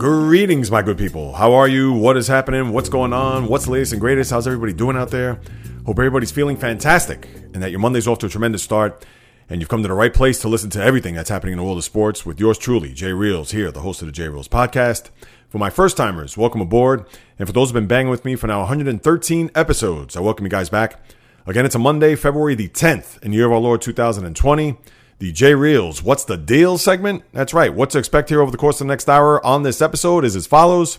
Greetings, my good people. How are you? What is happening? What's going on? What's the latest and greatest? How's everybody doing out there? Hope everybody's feeling fantastic and that your Monday's off to a tremendous start. And you've come to the right place to listen to everything that's happening in the world of sports with yours truly, Jay Reels, here, the host of the Jay Reels podcast. For my first timers, welcome aboard. And for those who've been banging with me for now 113 episodes, I welcome you guys back. Again, it's a Monday, February the 10th in the year of our Lord 2020 the J Reels What's the Deal segment. That's right. What to expect here over the course of the next hour on this episode is as follows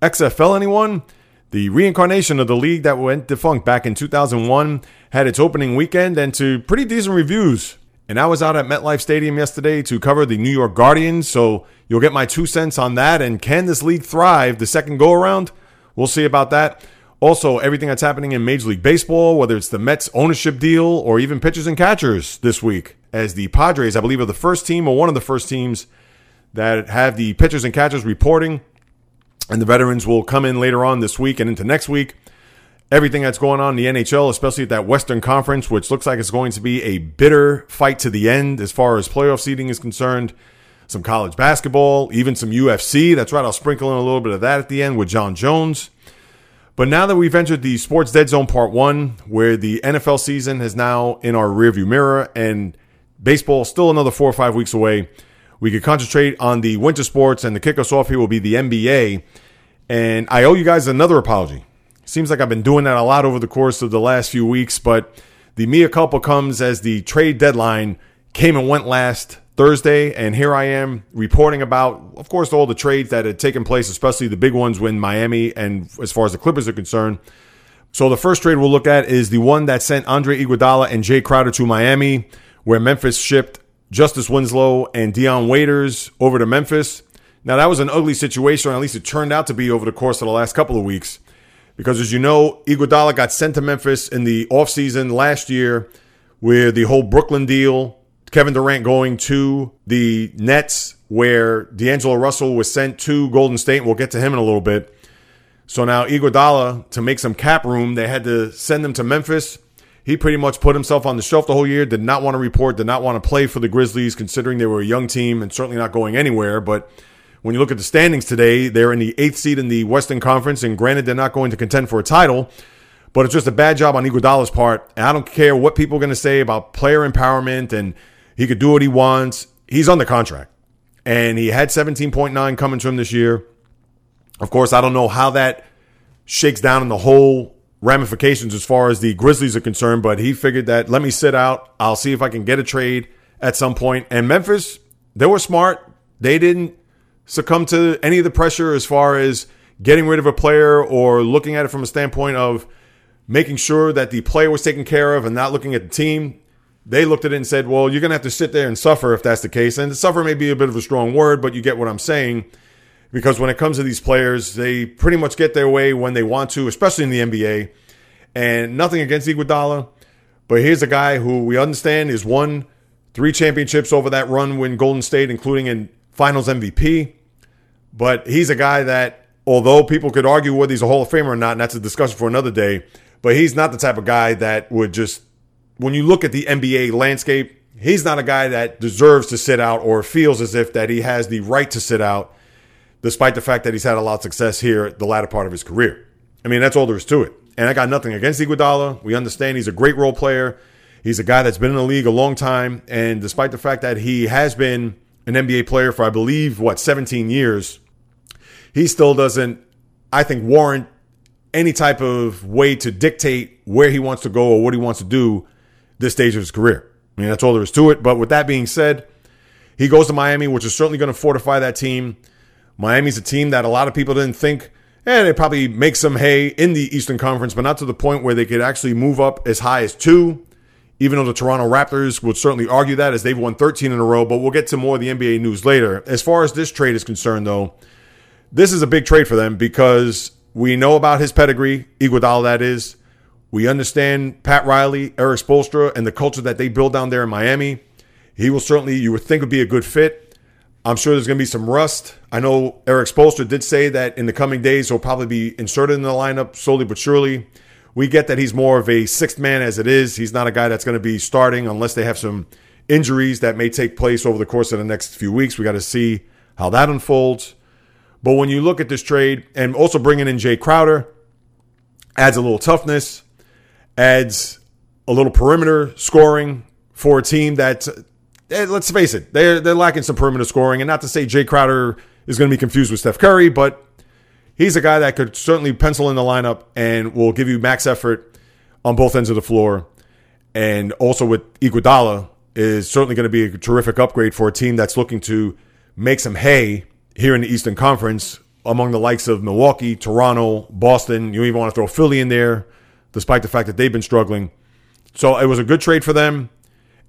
XFL, anyone? The reincarnation of the league that went defunct back in 2001 had its opening weekend and to pretty decent reviews. And I was out at MetLife Stadium yesterday to cover the New York Guardians, so you'll get my two cents on that. And can this league thrive the second go around? We'll see about that. Also, everything that's happening in Major League Baseball, whether it's the Mets ownership deal or even pitchers and catchers this week, as the Padres, I believe, are the first team or one of the first teams that have the pitchers and catchers reporting. And the veterans will come in later on this week and into next week. Everything that's going on in the NHL, especially at that Western Conference, which looks like it's going to be a bitter fight to the end as far as playoff seeding is concerned. Some college basketball, even some UFC. That's right, I'll sprinkle in a little bit of that at the end with Jon Jones. But now that we've entered the Sports Dead Zone Part 1, where the NFL season is now in our rearview mirror and baseball still another four or five weeks away, we could concentrate on the winter sports and the kick us off here will be the NBA. And I owe you guys another apology. Seems like I've been doing that a lot over the course of the last few weeks, but the mea culpa comes as the trade deadline came and went last Thursday, and here I am reporting about, of course, all the trades that had taken place, especially the big ones when Miami and as far as the Clippers are concerned. So the first trade we'll look at is the one that sent Andre Iguodala and Jae Crowder to Miami, where Memphis shipped Justice Winslow and Dion Waiters over to Memphis. Now that was an ugly situation, or at least it turned out to be over the course of the last couple of weeks, because as you know, Iguodala got sent to Memphis in the offseason last year with the whole Brooklyn deal Kevin Durant going to the Nets, where D'Angelo Russell was sent to Golden State. We'll get to him in a little bit. So now Iguodala, to make some cap room, they had to send him to Memphis. He pretty much put himself on the shelf the whole year, did not want to report, did not want to play for the Grizzlies, considering they were a young team and certainly not going anywhere. But when you look at the standings today, they're in the eighth seed in the Western Conference, and granted, they're not going to contend for a title, but it's just a bad job on Iguodala's part. And I don't care what people are going to say about player empowerment and he could do what he wants. He's under contract. And he had 17.9 coming to him this year. Of course, I don't know how that shakes down in the whole ramifications as far as the Grizzlies are concerned, but he figured that let me sit out. I'll see if I can get a trade at some point. And Memphis, they were smart. They didn't succumb to any of the pressure as far as getting rid of a player or looking at it from a standpoint of making sure that the player was taken care of and not looking at the team they looked at it and said, well, you're going to have to sit there and suffer if that's the case. And suffer may be a bit of a strong word, but you get what I'm saying. Because when it comes to these players, they pretty much get their way when they want to, especially in the NBA. And nothing against Iguodala, but here's a guy who we understand is won three championships over that run when Golden State, including in Finals MVP. But he's a guy that, although people could argue whether he's a Hall of Famer or not, and that's a discussion for another day, but he's not the type of guy that would just when you look at the NBA landscape, he's not a guy that deserves to sit out or feels as if that he has the right to sit out, despite the fact that he's had a lot of success here the latter part of his career. I mean, that's all there is to it. And I got nothing against Iguodala. We understand he's a great role player. He's a guy that's been in the league a long time, and despite the fact that he has been an NBA player for I believe what 17 years, he still doesn't, I think, warrant any type of way to dictate where he wants to go or what he wants to do this stage of his career. I mean, that's all there is to it. But with that being said, he goes to Miami, which is certainly going to fortify that team. Miami's a team that a lot of people didn't think, eh, they probably make some hay in the Eastern Conference, but not to the point where they could actually move up as high as two, even though the Toronto Raptors would certainly argue that as they've won 13 in a row. But we'll get to more of the NBA news later. As far as this trade is concerned, though, this is a big trade for them because we know about his pedigree, Iguodala that is. We understand Pat Riley, Erik Spoelstra, and the culture that they build down there in Miami. He will certainly, you would think, would be a good fit. I'm sure there's going to be some rust. I know Erik Spoelstra did say that in the coming days he'll probably be inserted in the lineup slowly but surely. We get that he's more of a sixth man as it is. He's not a guy that's going to be starting unless they have some injuries that may take place over the course of the next few weeks. We got to see how that unfolds. But when you look at this trade and also bringing in Jae Crowder, adds a little toughness, adds a little perimeter scoring for a team that, Eh, let's face it, they're, they're lacking some perimeter scoring. And not to say Jae Crowder is going to be confused with Steph Curry, but he's a guy that could certainly pencil in the lineup and will give you max effort on both ends of the floor. And also with Iguodala is certainly going to be a terrific upgrade for a team that's looking to make some hay here in the Eastern Conference among the likes of Milwaukee, Toronto, Boston. You even want to throw Philly in there, despite the fact that they've been struggling. So it was a good trade for them.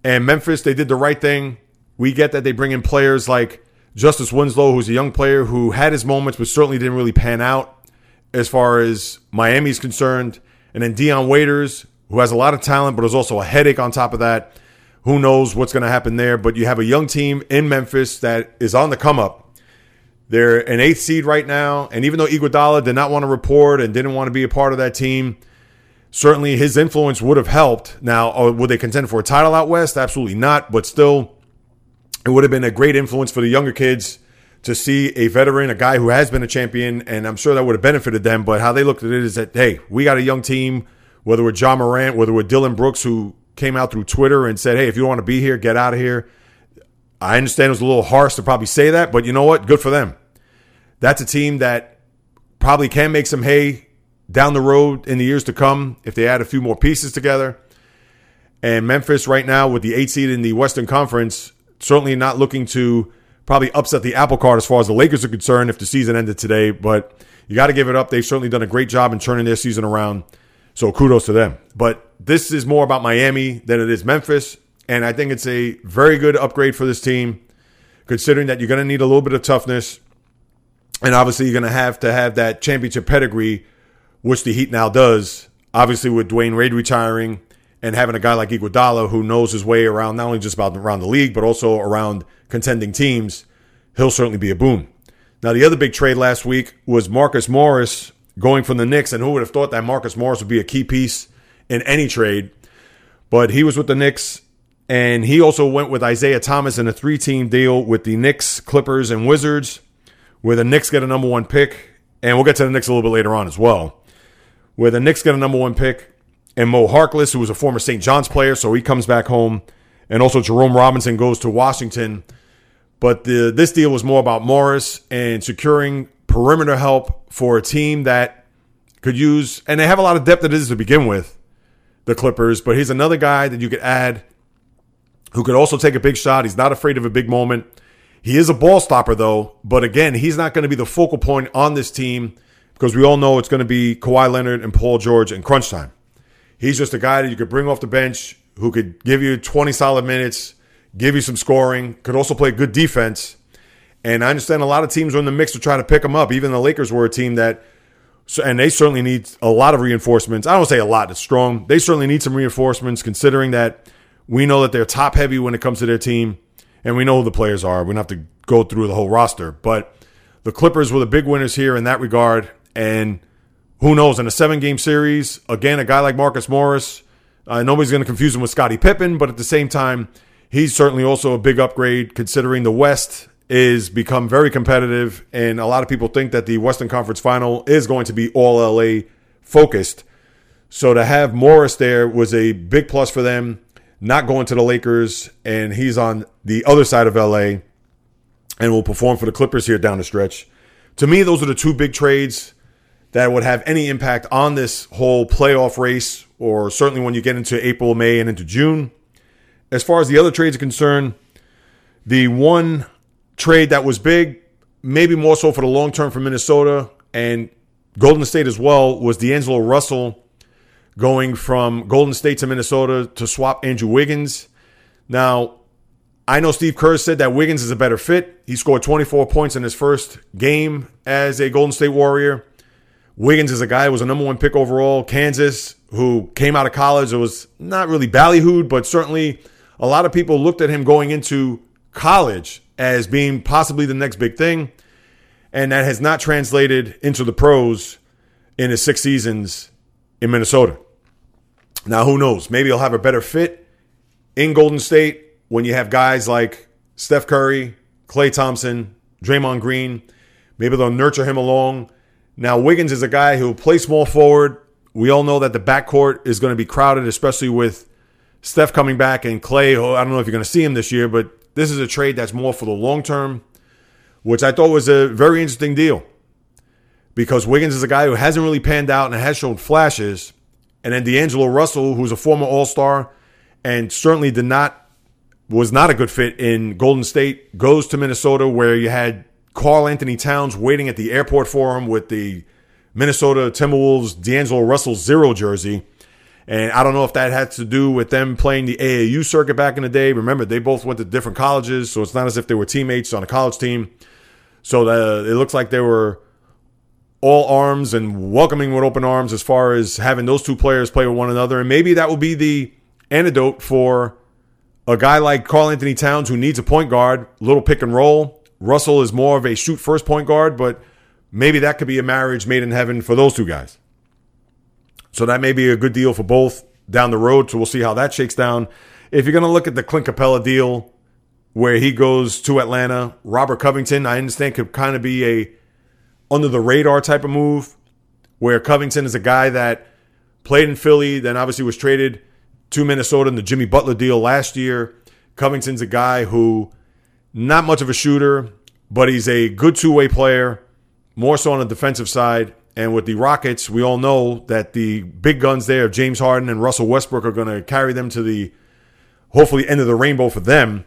And Memphis, they did the right thing. We get that they bring in players like Justice Winslow, who's a young player who had his moments, but certainly didn't really pan out as far as Miami's concerned. And then Dion Waiters, who has a lot of talent, but is also a headache on top of that. Who knows what's going to happen there? But you have a young team in Memphis that is on the come up. They're an eighth seed right now. And even though Iguodala did not want to report and didn't want to be a part of that team, certainly his influence would have helped. Now, uh, would they contend for a title out west? Absolutely not. But still, it would have been a great influence for the younger kids to see a veteran, a guy who has been a champion, and I'm sure that would have benefited them. But how they looked at it is that, hey, we got a young team, whether we're John Morant, whether we're Dillon Brooks, who came out through Twitter and said, hey, if you don't want to be here, get out of here. I understand it was a little harsh to probably say that, but you know what? Good for them. That's a team that probably can make some hay down the road in the years to come if they add a few more pieces together. And Memphis, right now, with the eight seed in the Western Conference, certainly not looking to probably upset the apple cart as far as the Lakers are concerned if the season ended today. But you got to give it up. They've certainly done a great job in turning their season around. So kudos to them. But this is more about Miami than it is Memphis. And I think it's a very good upgrade for this team, considering that you're going to need a little bit of toughness. And obviously, you're going to have to have that championship pedigree, which the Heat now does. Obviously, with Dwyane Wade retiring and having a guy like Iguodala who knows his way around not only just about around the league, but also around contending teams, he'll certainly be a boon. Now, the other big trade last week was Marcus Morris going from the Knicks. And who would have thought that Marcus Morris would be a key piece in any trade? But he was with the Knicks and he also went with Isaiah Thomas in a three team deal with the Knicks, Clippers, and Wizards, where the Knicks get a number one pick. And we'll get to the Knicks a little bit later on as well. Where the Knicks get a number one pick, and Mo Harkless, who was a former St. John's player, so he comes back home. And also Jerome Robinson goes to Washington. But the, this deal was more about Morris and securing perimeter help for a team that could use, and they have a lot of depth that is to begin with, the Clippers. But he's another guy that you could add who could also take a big shot. He's not afraid of a big moment. He is a ball stopper, though. But again, he's not going to be the focal point on this team because we all know it's going to be Kawhi Leonard and Paul George in crunch time. He's just a guy that you could bring off the bench who could give you 20 solid minutes, give you some scoring, could also play good defense. And I understand a lot of teams are in the mix to try to pick him up. Even the Lakers were a team that, and they certainly need a lot of reinforcements. I don't say a lot, it's strong. They certainly need some reinforcements considering that we know that they're top heavy when it comes to their team, and we know who the players are. We don't have to go through the whole roster, but the Clippers were the big winners here in that regard. And who knows, in a seven game series, again, a guy like Marcus Morris, uh, nobody's going to confuse him with Scottie Pippen, but at the same time, he's certainly also a big upgrade considering the West is become very competitive, and a lot of people think that the Western Conference Final is going to be all LA focused. So to have Morris there was a big plus for them not going to the Lakers, and he's on the other side of LA and will perform for the Clippers here down the stretch. To me, those are the two big trades that would have any impact on this whole playoff race, or certainly when you get into April, May, and into June. As far as the other trades are concerned, the one trade that was big, maybe more so for the long term for Minnesota and Golden State as well, was D'Angelo Russell going from Golden State to Minnesota to swap Andrew Wiggins. Now, I know Steve Kerr said that Wiggins is a better fit. He scored 24 points in his first game as a Golden State Warrior. Wiggins is a guy who was a number one pick overall, Kansas, who came out of college. It was not really ballyhooed, but certainly a lot of people looked at him going into college as being possibly the next big thing. And that has not translated into the pros in his six seasons in Minnesota. Now, who knows? Maybe he'll have a better fit in Golden State when you have guys like Steph Curry, Klay Thompson, Draymond Green. Maybe they'll nurture him along. Now, Wiggins is a guy who plays small forward. We all know that the backcourt is going to be crowded, especially with Steph coming back and Klay. I don't know if you're going to see him this year, but this is a trade that's more for the long term, which I thought was a very interesting deal because Wiggins is a guy who hasn't really panned out and has shown flashes. And then D'Angelo Russell, who's a former All Star and certainly did not was not a good fit in Golden State, goes to Minnesota where you had Karl-Anthony Towns waiting at the airport for him with the Minnesota Timberwolves D'Angelo Russell zero jersey. And I don't know if that had to do with them playing the AAU circuit back in the day. Remember, they both went to different colleges, so it's not as if they were teammates on a college team. So the, it looks like they were all arms and welcoming with open arms as far as having those two players play with one another. And maybe that will be the antidote for a guy like Karl-Anthony Towns who needs a point guard, little pick and roll. Russell is more of a shoot first point guard, but maybe that could be a marriage made in heaven for those two guys. So that may be a good deal for both down the road. So we'll see how that shakes down. If you're going to look at the Clint Capela deal where he goes to Atlanta, Robert Covington, I understand could kind of be a under the radar type of move where Covington is a guy that played in Philly, then obviously was traded to Minnesota in the Jimmy Butler deal last year. Covington's a guy who not much of a shooter, but he's a good two-way player, more so on the defensive side. And with the Rockets, we all know that the big guns there, James Harden and Russell Westbrook, are going to carry them to the hopefully end of the rainbow for them.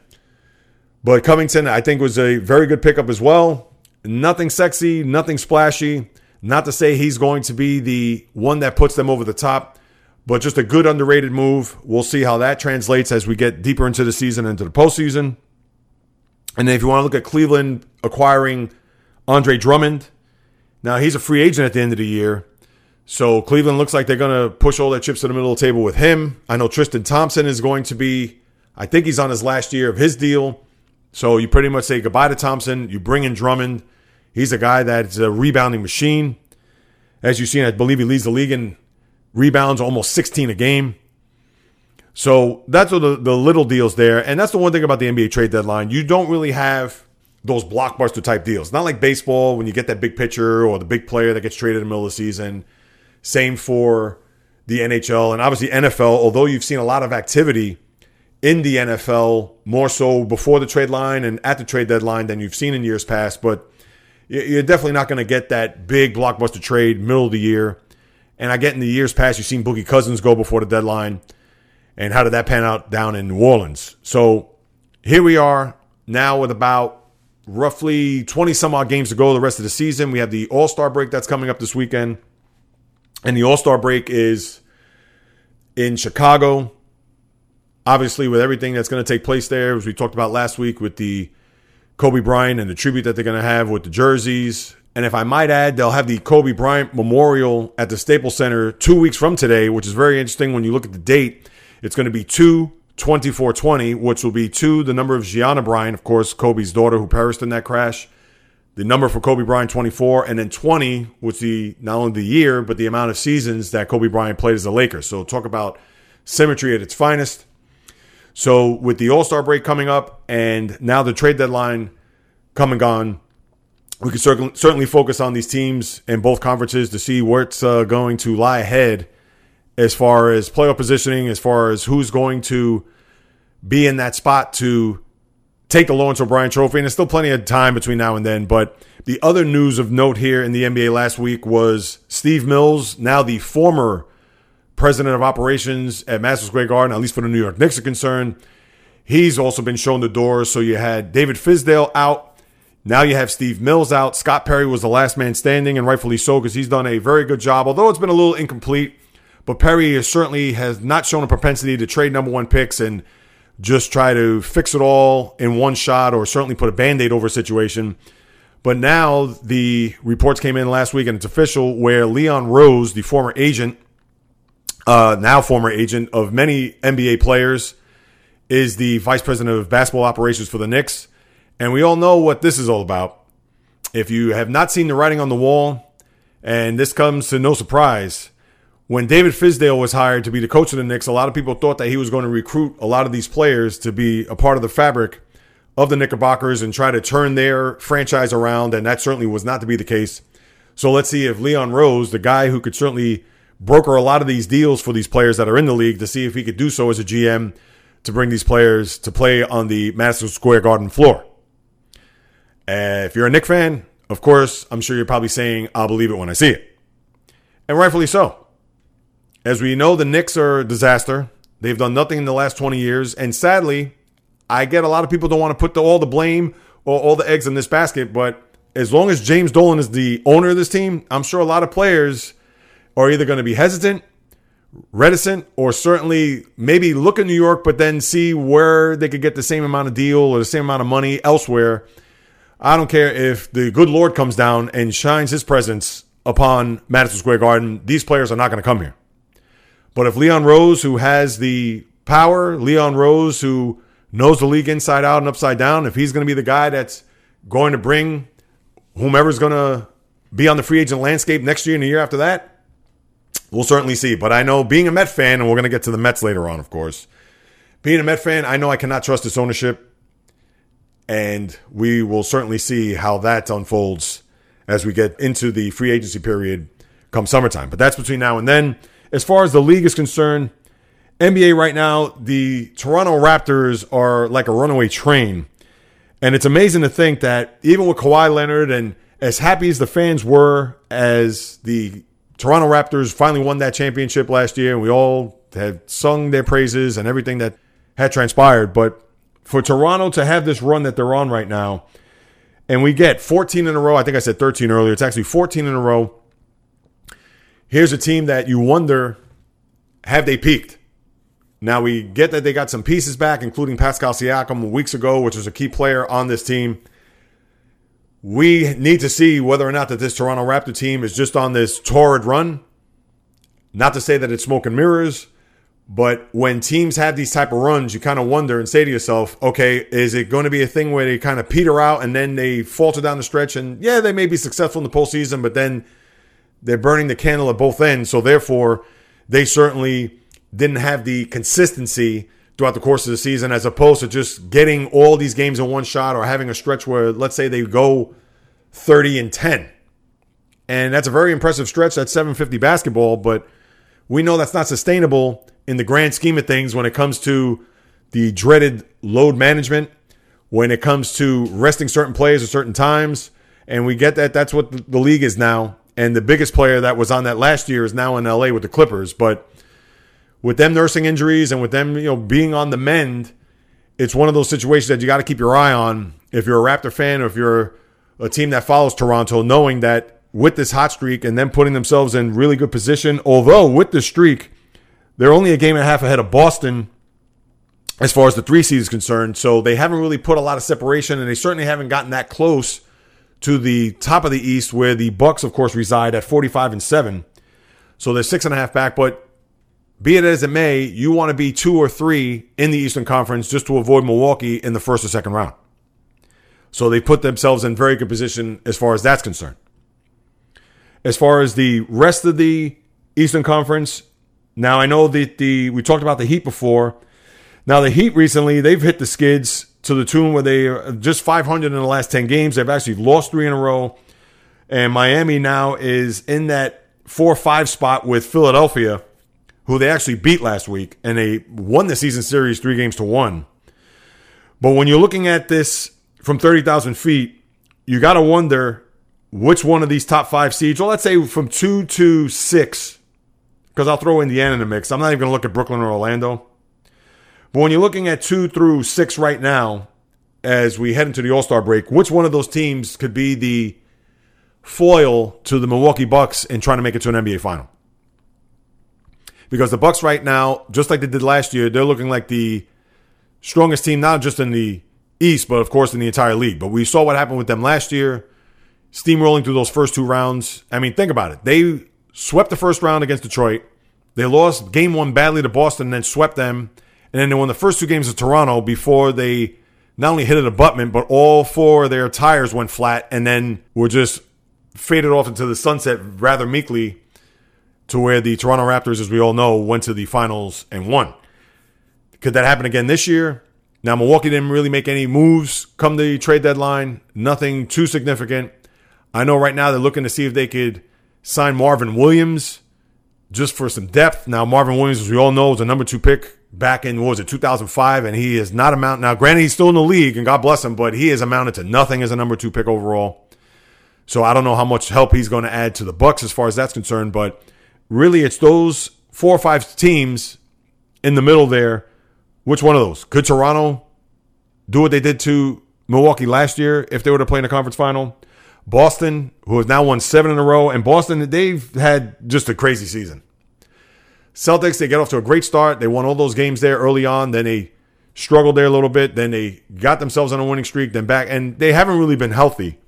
But Covington, I think, was a very good pickup as well. Nothing sexy, nothing splashy. Not to say he's going to be the one that puts them over the top, but just a good underrated move. We'll see how that translates as we get deeper into the season, into the postseason. And then if you want to look at Cleveland acquiring Andre Drummond, now he's a free agent at the end of the year. So Cleveland looks like they're going to push all their chips to the middle of the table with him. I know Tristan Thompson is going to be, I think he's on his last year of his deal. So you pretty much say goodbye to Thompson. You bring in Drummond. He's a guy that's a rebounding machine. As you've seen, I believe he leads the league in rebounds, almost 16 a game. So that's the, the little deals there. And that's the one thing about the NBA trade deadline. You don't really have those blockbuster type deals. Not like baseball when you get that big pitcher or the big player that gets traded in the middle of the season. Same for the NHL and obviously NFL, although you've seen a lot of activity in the NFL, more so before the trade line and at the trade deadline than you've seen in years past. But you're definitely not going to get that big blockbuster trade middle of the year. And I get in the years past, you've seen Boogie Cousins go before the deadline. And how did that pan out down in New Orleans? So here we are now with about roughly 20 some odd games to go the rest of the season. We have the All Star break that's coming up this weekend. And the All Star break is in Chicago. Obviously, with everything that's going to take place there, as we talked about last week with the Kobe Bryant and the tribute that they're going to have with the jerseys. And if I might add, they'll have the Kobe Bryant Memorial at the Staples Center two weeks from today, which is very interesting when you look at the date. It's going to be 2 2420, which will be 2, the number of Gianna Bryant, of course, Kobe's daughter who perished in that crash. The number for Kobe Bryant, 24, and then 20, which the not only the year, but the amount of seasons that Kobe Bryant played as a Laker. So talk about symmetry at its finest. So with the All Star break coming up and now the trade deadline come and gone, we can certainly focus on these teams in both conferences to see what's uh, going to lie ahead as far as playoff positioning, as far as who's going to be in that spot to take the Lawrence O'Brien Trophy. And there's still plenty of time between now and then. But the other news of note here in the NBA last week was Steve Mills, now the former president of operations at Madison Square Garden, at least for the New York Knicks are concerned. He's also been shown the door. So you had David Fizdale out. Now you have Steve Mills out. Scott Perry was the last man standing, and rightfully so, because he's done a very good job, although it's been a little incomplete. But Perry certainly has not shown a propensity to trade number one picks and just try to fix it all in one shot or certainly put a band aid over a situation. But now the reports came in last week, and it's official where Leon Rose, the former agent uh, now former agent of many NBA players, is the vice president of basketball operations for the Knicks. And we all know what this is all about. If you have not seen the writing on the wall, and this comes to no surprise, when David Fizdale was hired to be the coach of the Knicks, a lot of people thought that he was going to recruit a lot of these players to be a part of the fabric of the Knickerbockers and try to turn their franchise around. And that certainly was not to be the case. So let's see if Leon Rose, the guy who could certainly broker a lot of these deals for these players that are in the league, to see if he could do so as a GM to bring these players to play on the Madison Square Garden floor. Uh, if you're a Knick fan, of course, I'm sure you're probably saying, I'll believe it when I see it. And rightfully so. As we know, the Knicks are a disaster. They've done nothing in the last 20 years. And sadly, I get a lot of people don't want to put the, all the blame or all the eggs in this basket. But as long as James Dolan is the owner of this team, I'm sure a lot of players are either going to be hesitant, reticent, or certainly maybe look at New York, but then see where they could get the same amount of deal or the same amount of money elsewhere. I don't care if the good Lord comes down and shines his presence upon Madison Square Garden. These players are not going to come here. But if Leon Rose, who has the power, Leon Rose, who knows the league inside out and upside down, if he's going to be the guy that's going to bring whomever's going to be on the free agent landscape next year and the year after that, we'll certainly see. But I know being a Met fan, and we're going to get to the Mets later on, of course. Being a Met fan, I know I cannot trust this ownership. And we will certainly see how that unfolds as we get into the free agency period come summertime. But that's between now and then. As far as the league is concerned, NBA right now, the Toronto Raptors are like a runaway train. And it's amazing to think that even with Kawhi Leonard and as happy as the fans were as the Toronto Raptors finally won that championship last year, and we all had sung their praises and everything that had transpired. But for Toronto to have this run that they're on right now, and we get 14 in a row. I think I said 13 earlier. It's actually 14 in a row. Here's a team that you wonder have they peaked? Now we get that they got some pieces back, including Pascal Siakam weeks ago, which was a key player on this team. We need to see whether or not that this Toronto Raptor team is just on this torrid run. Not to say that it's smoke and mirrors, but when teams have these type of runs, you kind of wonder and say to yourself, okay, is it going to be a thing where they kind of peter out and then they falter down the stretch? And yeah, they may be successful in the postseason, but then they're burning the candle at both ends. So therefore, they certainly didn't have the consistency throughout the course of the season as opposed to just getting all these games in one shot or having a stretch where, let's say, they go 30 and 10. And that's a very impressive stretch. That's 750 basketball, but we know that's not sustainable in the grand scheme of things when it comes to the dreaded load management, when it comes to resting certain players at certain times. And we get that that's what the league is now. And the biggest player that was on that last year is now in LA with the Clippers. But with them nursing injuries and with them, you know, being on the mend, it's one of those situations that you got to keep your eye on if you're a Raptor fan or if you're a team that follows Toronto, knowing that with this hot streak and then putting themselves in really good position, although with the streak, they're only a game and a half ahead of Boston as far as the three seed is concerned. So they haven't really put a lot of separation, and they certainly haven't gotten that close to the top of the East, where the Bucks, of course, reside at 45 and seven. So they're six and a half back. But be it as it may, you want to be two or three in the Eastern Conference just to avoid Milwaukee in the first or second round. So they put themselves in very good position as far as that's concerned. As far as the rest of the Eastern Conference, now I know that the we talked about the Heat before. Now the Heat recently they've hit the skids to the tune where they are just 500 in the last 10 games. They've actually lost three in a row, and Miami now is in that four or five spot with Philadelphia, who they actually beat last week, and they won the season series three games to one. But when you're looking at this from 30,000 feet, you got to wonder which one of these top five seeds, well, let's say from two to six, because I'll throw Indiana in the mix. I'm not even going to look at Brooklyn or Orlando. But when you're looking at two through six right now, as we head into the All Star break, which one of those teams could be the foil to the Milwaukee Bucks in trying to make it to an NBA final? Because the Bucks right now, just like they did last year, they're looking like the strongest team, not just in the East, but of course in the entire league. But we saw what happened with them last year, steamrolling through those first two rounds. I mean, think about it. They swept the first round against Detroit. They lost game one badly to Boston and then swept them. And then they won the first two games of Toronto before they not only hit an abutment, but all four of their tires went flat and then were just faded off into the sunset rather meekly to where the Toronto Raptors, as we all know, went to the finals and won. Could that happen again this year? Now, Milwaukee didn't really make any moves come the trade deadline, nothing too significant. I know right now they're looking to see if they could sign Marvin Williams just for some depth. Now, Marvin Williams, as we all know, is a number two pick back in, what was it, 2005, and he is not amount. Now, granted, he's still in the league, and God bless him, but he has amounted to nothing as a number two pick overall. So I don't know how much help he's going to add to the Bucks as far as that's concerned, but really it's those four or five teams in the middle there. Which one of those? Could Toronto do what they did to Milwaukee last year if they were to play in the conference final? Boston, who has now won seven in a row, and Boston, they've had just a crazy season. Celtics, they get off to a great start. They won all those games there early on. Then they struggled there a little bit. Then they got themselves on a winning streak. Then back, and they haven't really been healthy.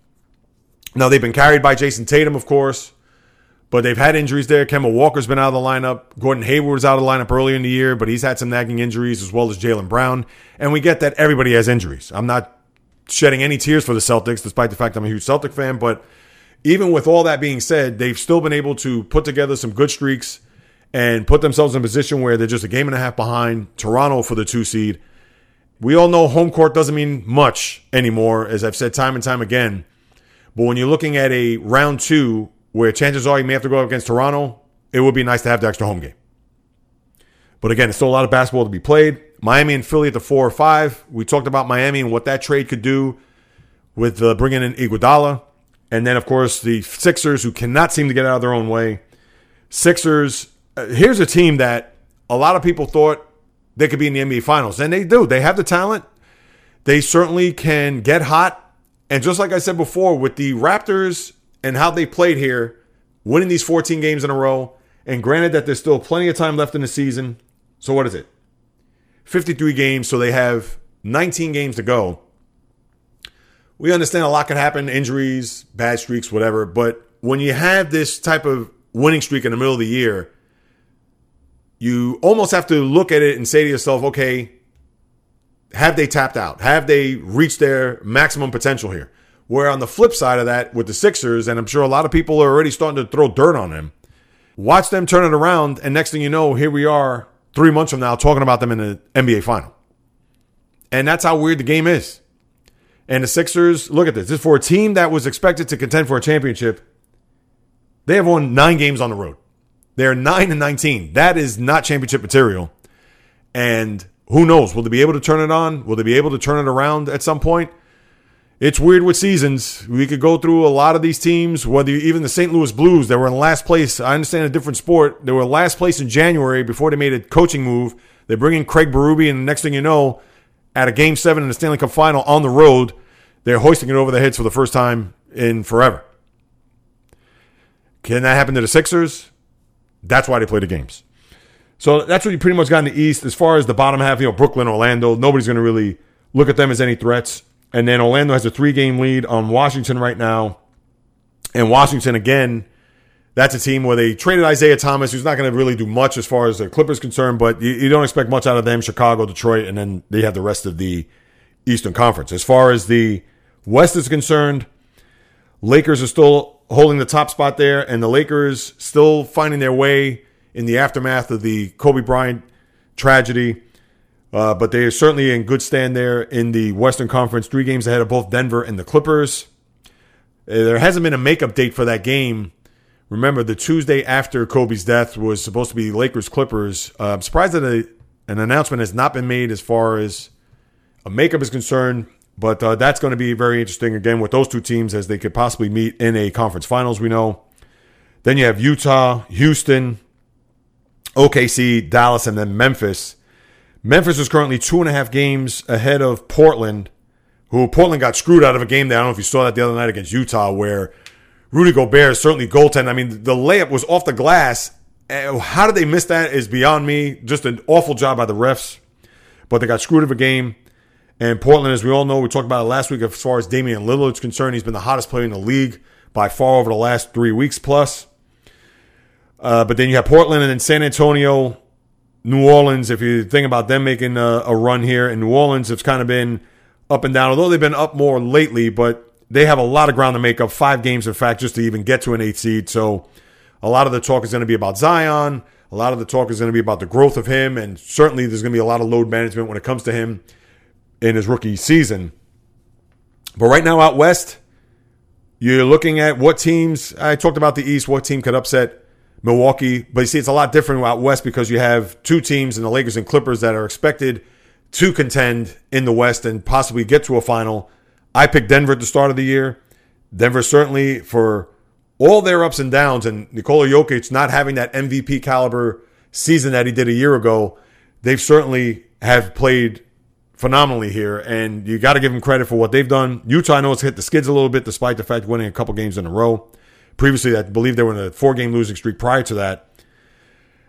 Now they've been carried by Jayson Tatum, of course, but they've had injuries there. Kemba Walker's been out of the lineup. Gordon Hayward's out of the lineup early in the year, but he's had some nagging injuries as well as Jaylen Brown. And we get that everybody has injuries. I'm not shedding any tears for the Celtics, despite the fact I'm a huge Celtic fan. But even with all that being said, they've still been able to put together some good streaks and put themselves in a position where they're just a game and a half behind Toronto for the two seed. We all know home court doesn't mean much anymore, as I've said time and time again. But when you're looking at a round two where chances are you may have to go up against Toronto, it would be nice to have the extra home game. But again, it's still a lot of basketball to be played. Miami and Philly at the four or five. We talked about Miami and what that trade could do with uh, bringing in Iguodala. And then, of course, the Sixers, who cannot seem to get out of their own way. Sixers, Uh, here's a team that a lot of people thought they could be in the NBA Finals. And they do. They have the talent. They certainly can get hot. And just like I said before, with the Raptors and how they played here, winning these 14 games in a row, and granted that there's still plenty of time left in the season. So, what is it? 53 games, so they have 19 games to go. We understand a lot can happen injuries, bad streaks, whatever. But when you have this type of winning streak in the middle of the year, you almost have to look at it and say to yourself, okay, have they tapped out? Have they reached their maximum potential here? Where on the flip side of that, with the Sixers, and I'm sure a lot of people are already starting to throw dirt on them, watch them turn it around, and next thing you know, here we are three months from now talking about them in the NBA final. And that's how weird the game is. And the Sixers, look at this. This for a team that was expected to contend for a championship. They have won nine games on the road. They're nine and nineteen. That is not championship material. And who knows? Will they be able to turn it on? Will they be able to turn it around at some point? it's weird with seasons. We could go through a lot of these teams, whether even the St. Louis Blues, they were in last place. I understand a different sport. They were last place in January before they made a coaching move. They bring in Craig Berube, and the next thing you know, at a game seven in the Stanley Cup final on the road, they're hoisting it over their heads for the first time in forever. Can that happen to the Sixers? That's why they play the games. So that's what you pretty much got in the East. As far as the bottom half, you know, Brooklyn, Orlando, nobody's going to really look at them as any threats. And then Orlando has a three game lead on Washington right now. And Washington, again, that's a team where they traded Isaiah Thomas, who's not going to really do much as far as the Clippers concerned, but you, you, don't expect much out of them. Chicago, Detroit, and then they have the rest of the Eastern Conference. As far as the West is concerned, Lakers are still holding the top spot there, and the Lakers still finding their way in the aftermath of the Kobe Bryant tragedy. Uh, but they are certainly in good stand there in the Western Conference, three games ahead of both Denver and the Clippers. Uh, there hasn't been a makeup date for that game. Remember, the Tuesday after Kobe's death was supposed to be Lakers Clippers. Uh, I'm surprised that a, an announcement has not been made as far as a makeup is concerned, but uh, that's going to be very interesting again with those two teams as they could possibly meet in a conference finals. We know. Then you have Utah, Houston, OKC, Dallas, and then Memphis. Memphis is currently two and a half games ahead of Portland, who Portland got screwed out of a game there. I don't know if you saw that the other night against Utah, where Rudy Gobert is certainly goaltend. I mean, the layup was off the glass. How did they miss that is beyond me. Just an awful job by the refs. But they got screwed of a game. And Portland, as we all know, we talked about it last week as far as Damian Lillard's concerned. He's been the hottest player in the league by far over the last three weeks plus. Uh, but then you have Portland and then San Antonio New Orleans, if you think about them making a, a run here, in New Orleans, it's kind of been up and down, although they've been up more lately, but they have a lot of ground to make up. Five games, in fact, just to even get to an eight seed. So a lot of the talk is going to be about Zion. A lot of the talk is going to be about the growth of him, and certainly there's going to be a lot of load management when it comes to him. In his rookie season. But right now out west, you're looking at what teams. I talked about the East. What team could upset Milwaukee? But you see, it's a lot different out west because you have two teams in the Lakers and Clippers that are expected to contend in the West and possibly get to a final. I picked Denver at the start of the year. Denver certainly for all their ups and downs, and Nikola Jokic not having that MVP caliber season that he did a year ago, they've certainly have played phenomenally here, and you got to give them credit for what they've done. Utah, I know, it's hit the skids a little bit, despite the fact winning a couple games in a row. Previously, I believe they were in a four-game losing streak prior to that.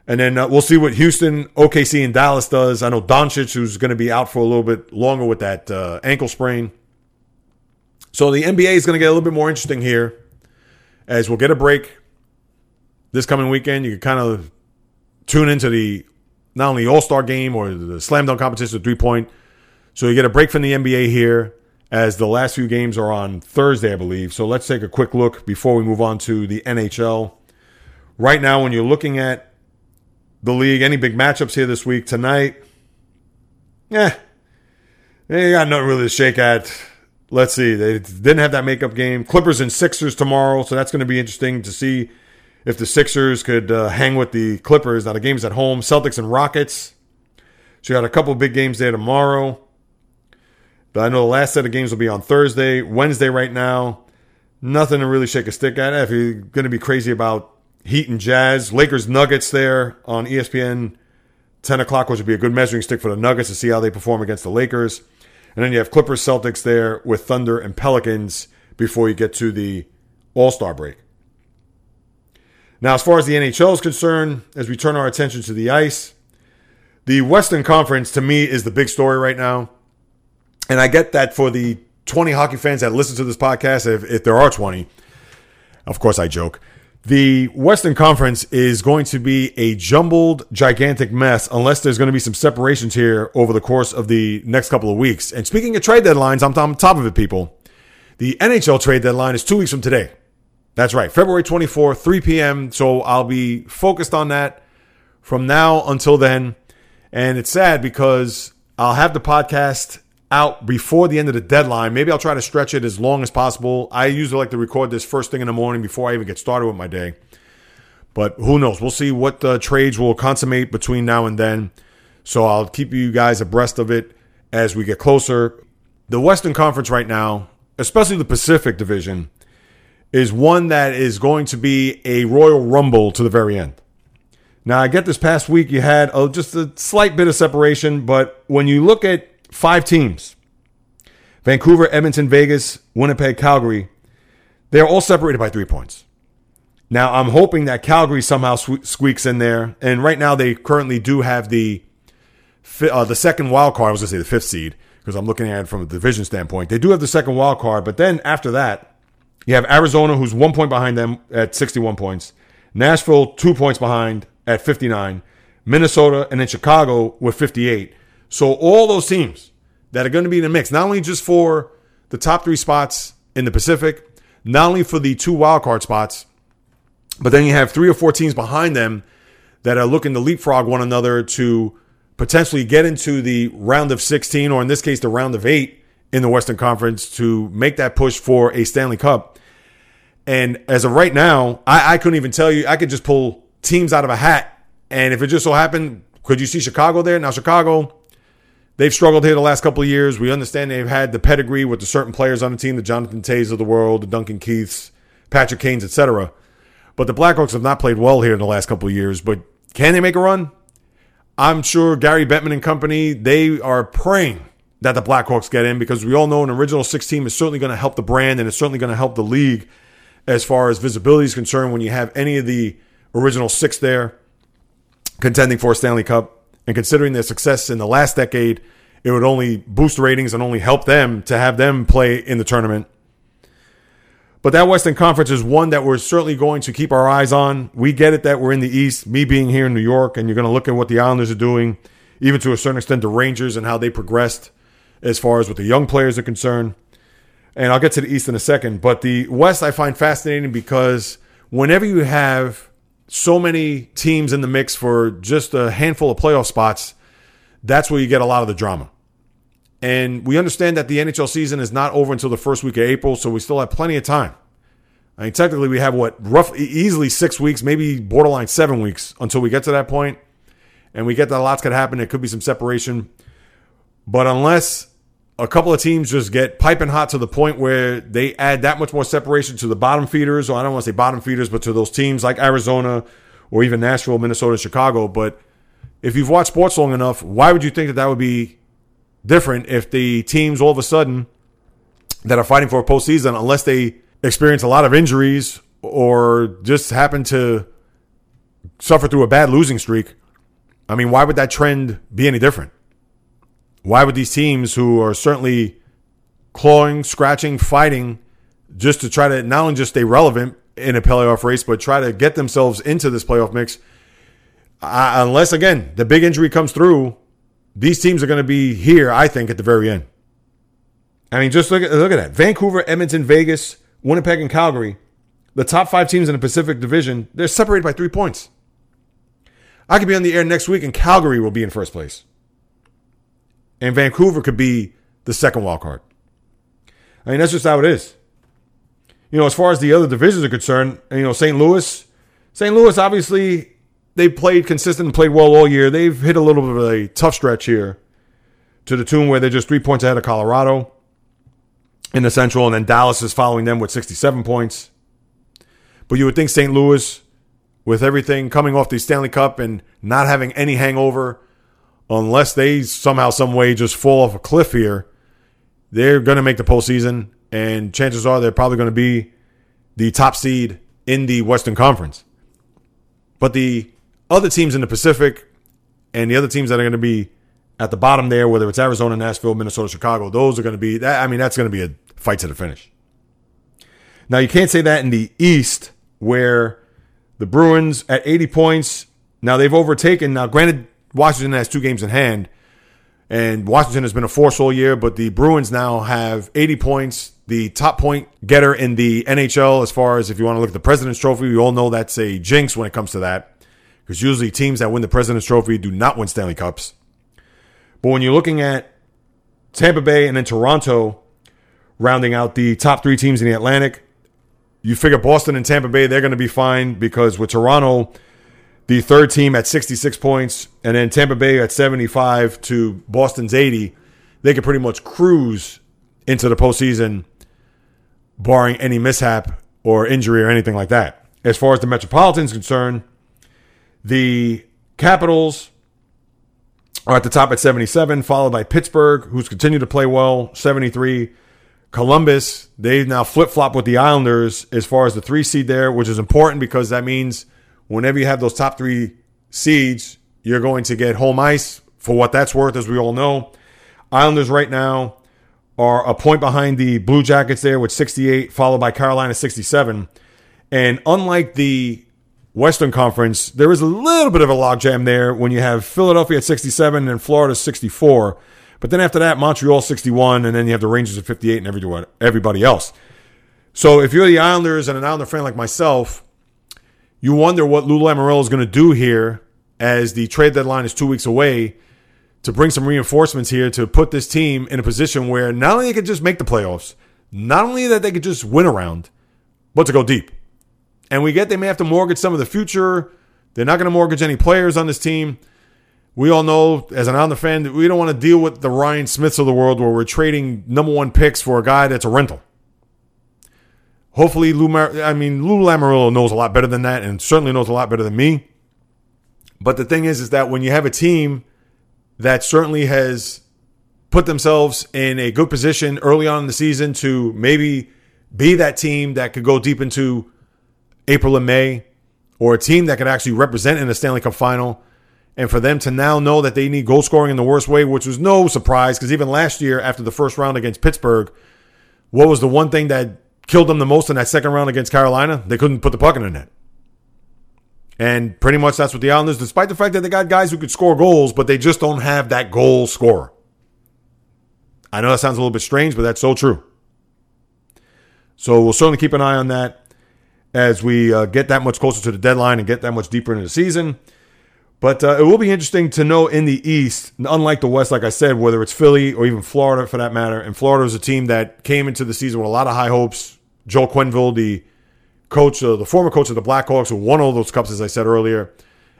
And then uh, we'll see what Houston, OKC, and Dallas does. I know Doncic, who's going to be out for a little bit longer with that uh, ankle sprain. So the NBA is going to get a little bit more interesting here as we'll get a break this coming weekend. You can kind of tune into the not only All Star game or the slam dunk competition, three point. So you get a break from the NBA here as the last few games are on Thursday, I believe. So let's take a quick look before we move on to the NHL. Right now, when you're looking at the league. Any big matchups here this week tonight? Yeah, they got nothing really to shake at. Let's see. They didn't have that makeup game. Clippers and Sixers tomorrow, so that's going to be interesting to see if the Sixers could uh, hang with the Clippers. Now the game's at home. Celtics and Rockets. So you got a couple big games there tomorrow. But I know the last set of games will be on Thursday, Wednesday. Right now, nothing to really shake a stick at. If you're going to be crazy about Heat and Jazz, Lakers Nuggets there on ESPN 10 o'clock, which would be a good measuring stick for the Nuggets to see how they perform against the Lakers. And then you have Clippers Celtics there with Thunder and Pelicans before you get to the All Star break. Now, as far as the NHL is concerned, as we turn our attention to the ice, the Western Conference to me is the big story right now. And I get that for the 20 hockey fans that listen to this podcast, if, if there are 20, of course I joke. The Western Conference is going to be a jumbled, gigantic mess unless there's going to be some separations here over the course of the next couple of weeks. And speaking of trade deadlines, I'm on top of it, people. The NHL trade deadline is two weeks from today. That's right, February 24, 3 p.m. So I'll be focused on that from now until then. And it's sad because I'll have the podcast out before the end of the deadline. Maybe I'll try to stretch it as long as possible. I usually like to record this first thing in the morning before I even get started with my day. But who knows? We'll see what the trades will consummate between now and then. So I'll keep you guys abreast of it as we get closer. The Western Conference right now, especially the Pacific Division, is one that is going to be a Royal Rumble to the very end. Now, I get this past week you had a, just a slight bit of separation, but when you look at five teams Vancouver, Edmonton, Vegas, Winnipeg, Calgary. They're all separated by three points. Now, I'm hoping that Calgary somehow squeaks in there. And right now, they currently do have the uh, the second wild card. I was going to say the fifth seed because I'm looking at it from a division standpoint. They do have the second wild card, but then after that, you have Arizona, who's one point behind them at 61 points. Nashville, two points behind at 59. Minnesota, and then Chicago with 58. So all those teams that are going to be in the mix, not only just for the top three spots in the Pacific, not only for the two wildcard spots, but then you have three or four teams behind them that are looking to leapfrog one another to potentially get into the round of 16, or in this case, the round of eight in the Western Conference to make that push for a Stanley Cup. And as of right now, I, I couldn't even tell you. I could just pull teams out of a hat. And if it just so happened, could you see Chicago there? Now, Chicago, They've struggled here the last couple of years. We understand they've had the pedigree with the certain players on the team, the Jonathan Toews of the world, the Duncan Keiths, Patrick Kanes, etc. But the Blackhawks have not played well here in the last couple of years. But can they make a run? I'm sure Gary Bettman and company, they are praying that the Blackhawks get in because we all know an original six team is certainly going to help the brand and it's certainly going to help the league as far as visibility is concerned when you have any of the original six there contending for a Stanley Cup. And considering their success in the last decade, it would only boost ratings and only help them to have them play in the tournament. But that Western Conference is one that we're certainly going to keep our eyes on. We get it that we're in the East, me being here in New York, and you're going to look at what the Islanders are doing, even to a certain extent, the Rangers and how they progressed as far as what the young players are concerned. And I'll get to the East in a second. But the West I find fascinating because whenever you have so many teams in the mix for just a handful of playoff spots, that's where you get a lot of the drama. And we understand that the NHL season is not over until the first week of April, so we still have plenty of time. I mean, technically, we have what roughly easily six weeks, maybe borderline seven weeks until we get to that point, and we get that lots could happen. There could be some separation, but unless a couple of teams just get piping hot to the point where they add that much more separation to the bottom feeders, or I don't want to say bottom feeders, but to those teams like Arizona or even Nashville, Minnesota, Chicago. But if you've watched sports long enough, why would you think that that would be different if the teams all of a sudden that are fighting for a postseason, unless they experience a lot of injuries or just happen to suffer through a bad losing streak, I mean, why would that trend be any different? Why would these teams who are certainly clawing, scratching, fighting just to try to not only just stay relevant in a playoff race, but try to get themselves into this playoff mix? Unless, again, the big injury comes through, these teams are going to be here, I think, at the very end. I mean, just look at, look at that. Vancouver, Edmonton, Vegas, Winnipeg, and Calgary, the top five teams in the Pacific Division, they're separated by three points. I could be on the air next week and Calgary will be in first place and Vancouver could be the second wild card. I mean, that's just how it is. You know, as far as the other divisions are concerned, you know, St. Louis, St. Louis, obviously, they played consistent and played well all year. They've hit a little bit of a tough stretch here to the tune where they're just three points ahead of Colorado in the Central, and then Dallas is following them with 67 points. But you would think St. Louis, with everything coming off the Stanley Cup and not having any hangover, unless they somehow, some way just fall off a cliff here, they're going to make the postseason, and chances are they're probably going to be the top seed in the Western Conference. But the other teams in the Pacific and the other teams that are going to be at the bottom there, whether it's Arizona, Nashville, Minnesota, Chicago, those are going to be that. I mean, that's going to be a fight to the finish. Now, you can't say that in the East, where the Bruins at 80 points. Now they've overtaken. Now, granted, Washington has two games in hand, and Washington has been a force all year, but the Bruins now have 80 points, the top point getter in the NHL. As far as if you want to look at the President's Trophy, we all know that's a jinx when it comes to that, because usually teams that win the President's Trophy do not win Stanley Cups. But when you're looking at Tampa Bay and then Toronto rounding out the top three teams in the Atlantic, you figure Boston and Tampa Bay, they're going to be fine because with Toronto, the third team at 66 points, and then Tampa Bay at 75 to Boston's 80, they could pretty much cruise into the postseason, barring any mishap or injury or anything like that. As far as the Metropolitan's concerned, the Capitals are at the top at 77, followed by Pittsburgh, who's continued to play well, 73. Columbus, they now flip flop with the Islanders as far as the three seed there, which is important because that means whenever you have those top three seeds, you're going to get home ice for what that's worth, as we all know. Islanders right now are a point behind the Blue Jackets there with 68, followed by Carolina 67. And unlike the Western Conference, there is a little bit of a logjam there when you have Philadelphia at 67 and Florida 64. But then after that, Montreal 61, and then you have the Rangers at 58 and everybody else. So if you're the Islanders and an Islander fan like myself, you wonder what Lou Lamoriello is going to do here as the trade deadline is two weeks away to bring some reinforcements here to put this team in a position where not only they could just make the playoffs, not only that they could just win around, but to go deep. And we get they may have to mortgage some of the future. They're not going to mortgage any players on this team. We all know, as an on the fan, that we don't want to deal with the Ryan Smyths of the world where we're trading number one picks for a guy that's a rental. Hopefully, Lou, Mar- I mean, Lou Lamoriello knows a lot better than that, and certainly knows a lot better than me. But the thing is, is that when you have a team that certainly has put themselves in a good position early on in the season to maybe be that team that could go deep into April and May, or a team that could actually represent in the Stanley Cup final, and for them to now know that they need goal scoring in the worst way, which was no surprise because even last year after the first round against Pittsburgh, what was the one thing that killed them the most in that second round against Carolina, they couldn't put the puck in the net. And pretty much that's what the Islanders, despite the fact that they got guys who could score goals, but they just don't have that goal scorer. I know that sounds a little bit strange, but that's so true. So we'll certainly keep an eye on that as we uh, get that much closer to the deadline and get that much deeper into the season. But uh, it will be interesting to know in the East, unlike the West, like I said, whether it's Philly or even Florida for that matter. And Florida is a team that came into the season with a lot of high hopes. Joel Quenneville, the coach, uh, the former coach of the Blackhawks, who won all those cups, as I said earlier.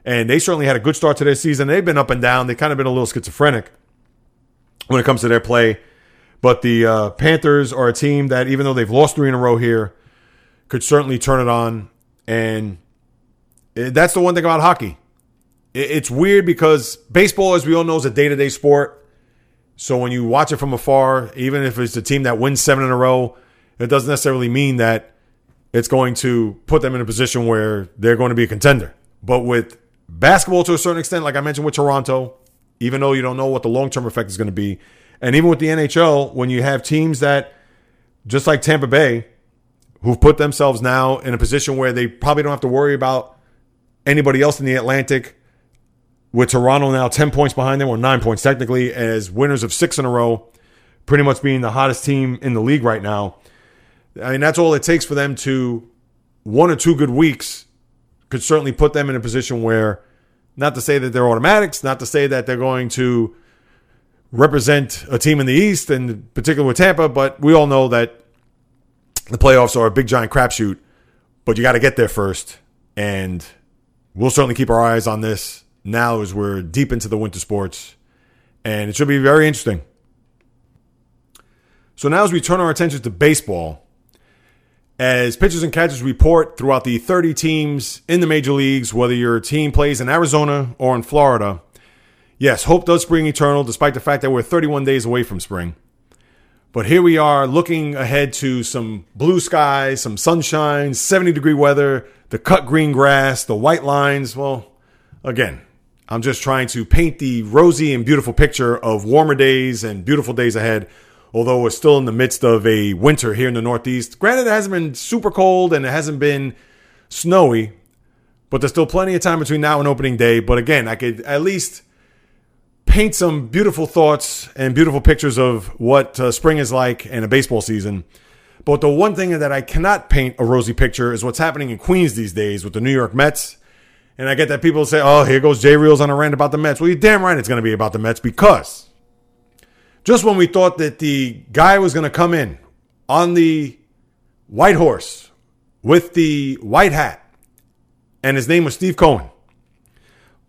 And they certainly had a good start to their season. They've been up and down. They've kind of been a little schizophrenic when it comes to their play. But the uh, Panthers are a team that, even though they've lost three in a row here, could certainly turn it on. And that's the one thing about hockey. It's weird because baseball, as we all know, is a day to day sport. So when you watch it from afar, even if it's a team that wins seven in a row, it doesn't necessarily mean that it's going to put them in a position where they're going to be a contender. But with basketball, to a certain extent, like I mentioned with Toronto, even though you don't know what the long term effect is going to be, and even with the NHL, when you have teams that, just like Tampa Bay, who've put themselves now in a position where they probably don't have to worry about anybody else in the Atlantic, with Toronto now 10 points behind them, or nine points technically, as winners of six in a row, pretty much being the hottest team in the league right now. I mean, that's all it takes for them to one or two good weeks could certainly put them in a position where, not to say that they're automatics, not to say that they're going to represent a team in the East, and particularly with Tampa, but we all know that the playoffs are a big giant crapshoot. But you got to get there first, and we'll certainly keep our eyes on this now as we're deep into the winter sports, and it should be very interesting. So now, as we turn our attention to baseball, as pitchers and catchers report throughout the 30 teams in the major leagues, whether your team plays in Arizona or in Florida, yes, hope does spring eternal, despite the fact that we're 31 days away from spring. But here we are looking ahead to some blue skies, some sunshine, 70 degree weather, the cut green grass, the white lines. Well, again, I'm just trying to paint the rosy and beautiful picture of warmer days and beautiful days ahead although we're still in the midst of a winter here in the Northeast. Granted, it hasn't been super cold and it hasn't been snowy, but there's still plenty of time between now and opening day. But again, I could at least paint some beautiful thoughts and beautiful pictures of what uh, spring is like in a baseball season. But the one thing that I cannot paint a rosy picture is what's happening in Queens these days with the New York Mets. And I get that people say, oh, here goes Jay Reels on a rant about the Mets. Well, you're damn right it's going to be about the Mets because just when we thought that the guy was going to come in on the white horse with the white hat, and his name was Steve Cohen.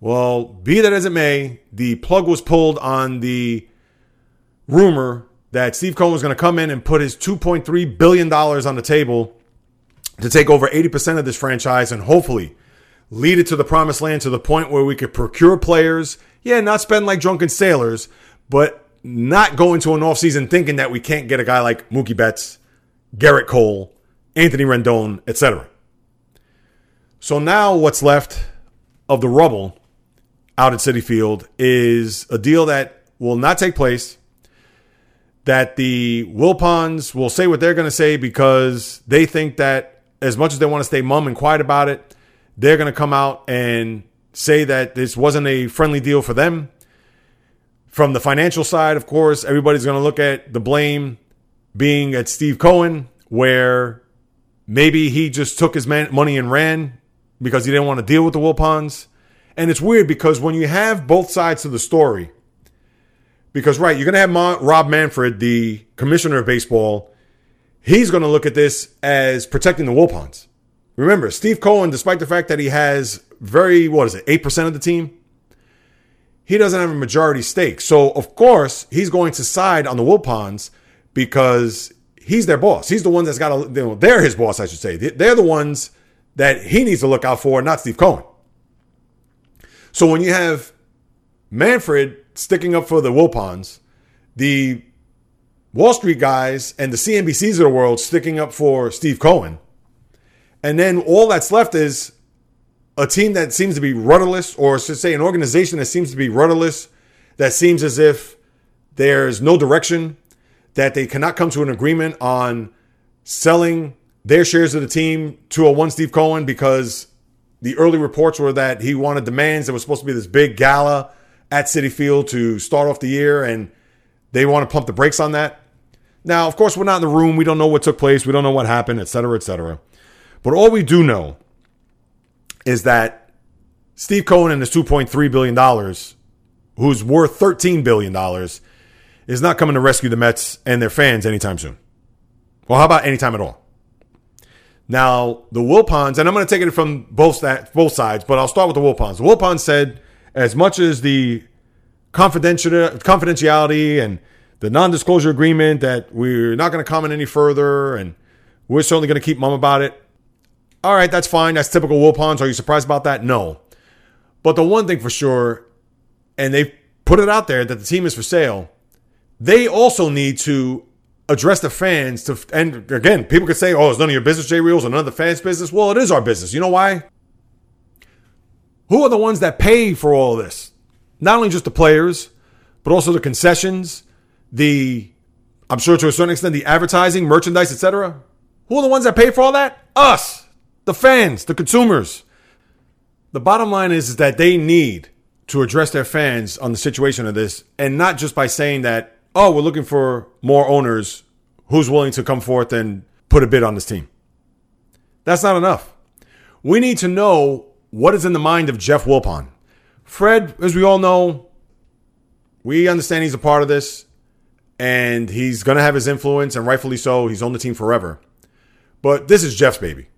Well, be that as it may, the plug was pulled on the rumor that Steve Cohen was going to come in and put his $2.3 billion on the table to take over 80% of this franchise and hopefully lead it to the promised land to the point where we could procure players. Yeah, not spend like drunken sailors, but not go into an offseason thinking that we can't get a guy like Mookie Betts, Gerrit Cole, Anthony Rendon, etc. So now what's left of the rubble out at Citi Field is a deal that will not take place. That the Wilpons will say what they're going to say because they think that as much as they want to stay mum and quiet about it, they're going to come out and say that this wasn't a friendly deal for them from the financial side, of course, everybody's going to look at the blame being at Steve Cohen, where maybe he just took his man- money and ran because he didn't want to deal with the Wilpons. And it's weird because when you have both sides to the story, because, right, you're going to have Ma- Rob Manfred, the commissioner of baseball, he's going to look at this as protecting the Wilpons. Remember, Steve Cohen, despite the fact that he has very, what is it, 8% of the team? He doesn't have a majority stake. So, of course, he's going to side on the Wilpons because he's their boss. He's the one that's got to, you know, they're his boss, I should say. They're the ones that he needs to look out for, not Steve Cohen. So when you have Manfred sticking up for the Wilpons, the Wall Street guys and the CNBCs of the world sticking up for Steve Cohen, and then all that's left is a team that seems to be rudderless, or should say an organization that seems to be rudderless, that seems as if there's no direction, that they cannot come to an agreement on selling their shares of the team to a one Steve Cohen because the early reports were that he wanted demands. There was supposed to be this big gala at Citi Field to start off the year, and they want to pump the brakes on that. Now, of course, we're not in the room. We don't know what took place. We don't know what happened, et cetera, et cetera. But all we do know is that Steve Cohen and his $2.3 billion, who's worth $13 billion, is not coming to rescue the Mets and their fans anytime soon. Well, how about anytime at all? Now, the Wilpons, and I'm going to take it from both, that, both sides, but I'll start with the Wilpons. The Wilpons said as much as the confidentiality and the non-disclosure agreement that we're not going to comment any further and we're certainly going to keep mum about it. All right, that's fine. That's typical Wilpons. Are you surprised about that? No. But the one thing for sure, and they've put it out there that the team is for sale, they also need to address the fans to and again, people could say, Oh, it's none of your business, J Reels, or none of the fans' business. Well, it is our business. You know why? Who are the ones that pay for all this? Not only just the players, but also the concessions, the I'm sure to a certain extent the advertising, merchandise, etc. Who are the ones that pay for all that? Us, the fans, the consumers. The bottom line is, is that they need to address their fans on the situation of this, and not just by saying that, oh, we're looking for more owners who's willing to come forth and put a bid on this team. That's not enough. We need to know what is in the mind of Jeff Wilpon. Fred, as we all know, we understand he's a part of this and he's going to have his influence, and rightfully so. He's on the team forever. But this is Jeff's baby.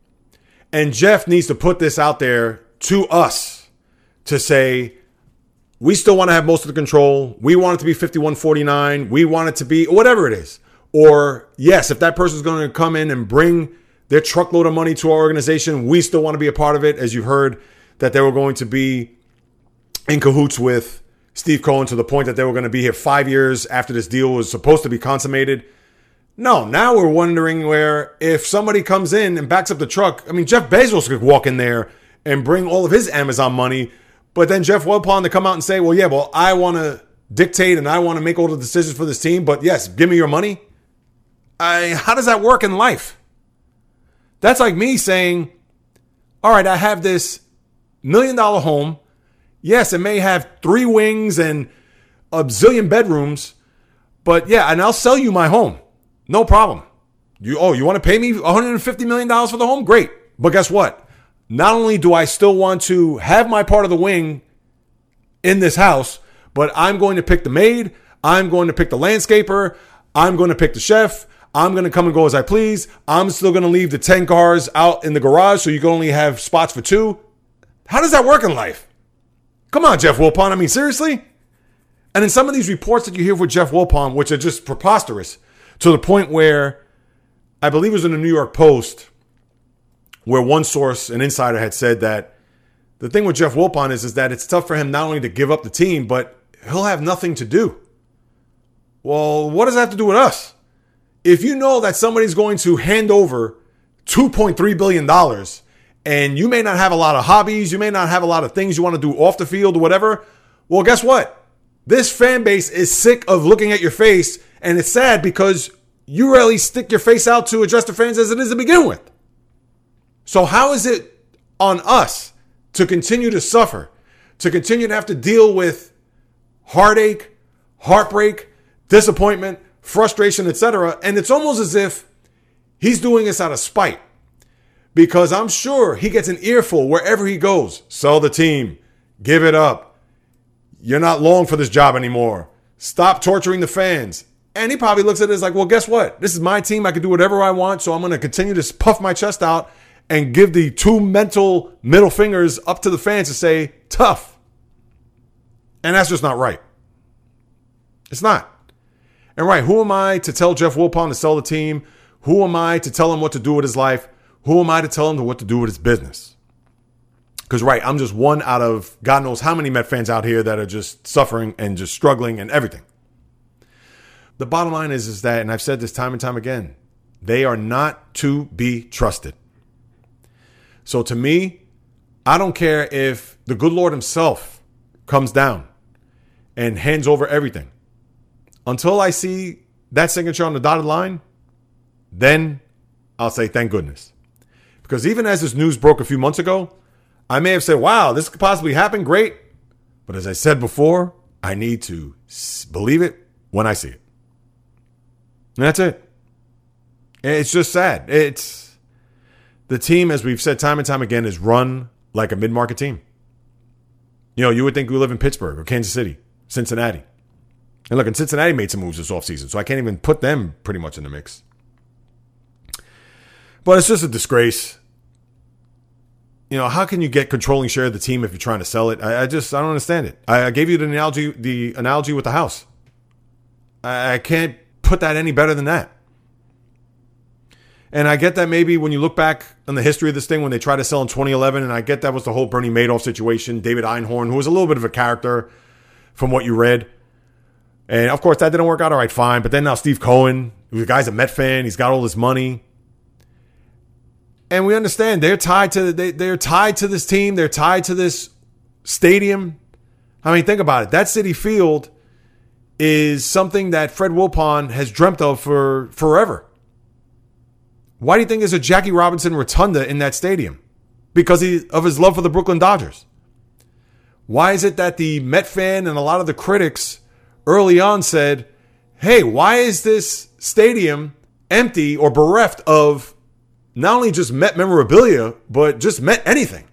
And Jeff needs to put this out there to us to say, we still want to have most of the control. We want it to be 5149. We want it to be whatever it is. Or, yes, if that person's going to come in and bring their truckload of money to our organization. We still want to be a part of it. As you heard, that they were going to be in cahoots with Steve Cohen to the point that they were going to be here five years after this deal was supposed to be consummated. No, now we're wondering where if somebody comes in and backs up the truck, I mean, Jeff Bezos could walk in there and bring all of his Amazon money, but then Jeff Wilpon to come out and say, well, yeah, well, I want to dictate and I want to make all the decisions for this team, but yes, give me your money. I, how does that work in life? That's like me saying, all right, I have this million dollar home. Yes, it may have three wings and a zillion bedrooms, but yeah, and I'll sell you my home. No problem. You oh, you want to pay me 150 million dollars for the home? Great. But guess what? Not only do I still want to have my part of the wing in this house, but I'm going to pick the maid, I'm going to pick the landscaper, I'm going to pick the chef, I'm going to come and go as I please. I'm still going to leave the 10 cars out in the garage so you can only have spots for two. How does that work in life? Come on, Jeff Wilpon. I mean, seriously? And in some of these reports that you hear with Jeff Wilpon, which are just preposterous to the point where I believe it was in the New York Post, where one source, an insider, had said that the thing with Jeff Wilpon is, is that it's tough for him not only to give up the team, but he'll have nothing to do. Well, what does that have to do with us? if you know that somebody's going to hand over $2.3 billion and you may not have a lot of hobbies, you may not have a lot of things you want to do off the field or whatever, well, guess what? This fan base is sick of looking at your face and it's sad because you really stick your face out to address the fans as it is to begin with. So, how is it on us to continue to suffer, to continue to have to deal with heartache, heartbreak, disappointment, frustration, etc. And it's almost as if he's doing this out of spite because I'm sure he gets an earful wherever he goes. Sell the team, give it up. You're not long for this job anymore. Stop torturing the fans. And he probably looks at it as like, well, guess what? This is my team. I can do whatever I want. So I'm going to continue to puff my chest out and give the two mental middle fingers up to the fans to say, tough. And that's just not right. It's not. And right, who am I to tell Jeff Wilpon to sell the team? Who am I to tell him what to do with his life? Who am I to tell him what to do with his business? Because, right, I'm just one out of God knows how many Met fans out here that are just suffering and just struggling and everything. The bottom line is, is that, and I've said this time and time again, they are not to be trusted. So to me, I don't care if the good Lord Himself comes down and hands over everything until I see that signature on the dotted line, then I'll say thank goodness. Because even as this news broke a few months ago, I may have said, wow, this could possibly happen. Great. But as I said before, I need to believe it when I see it. And that's it. It's just sad. It's the team, as we've said time and time again, is run like a mid market team. You know, you would think we live in Pittsburgh or Kansas City, Cincinnati. And look, and Cincinnati made some moves this offseason, so I can't even put them pretty much in the mix. But it's just a disgrace. You know, how can you get controlling share of the team if you're trying to sell it? I, I just I don't understand it. I, I, gave you the analogy the analogy with the house. I, I can't put that any better than that. And I get that maybe when you look back on the history of this thing, when they tried to sell in 2011, and I get that was the whole Bernie Madoff situation, David Einhorn, who was a little bit of a character from what you read. And of course, that didn't work out all right, fine. But then now Steve Cohen, the guy's a Met fan, he's got all this money. And we understand they're tied to they, they're tied to this team, they're tied to this stadium. I mean, think about it. That Citi Field is something that Fred Wilpon has dreamt of for forever. Why do you think there's a Jackie Robinson rotunda in that stadium? Because he, of his love for the Brooklyn Dodgers. Why is it that the Met fan and a lot of the critics early on said, hey, why is this stadium empty or bereft of not only just Met memorabilia, but just Met anything?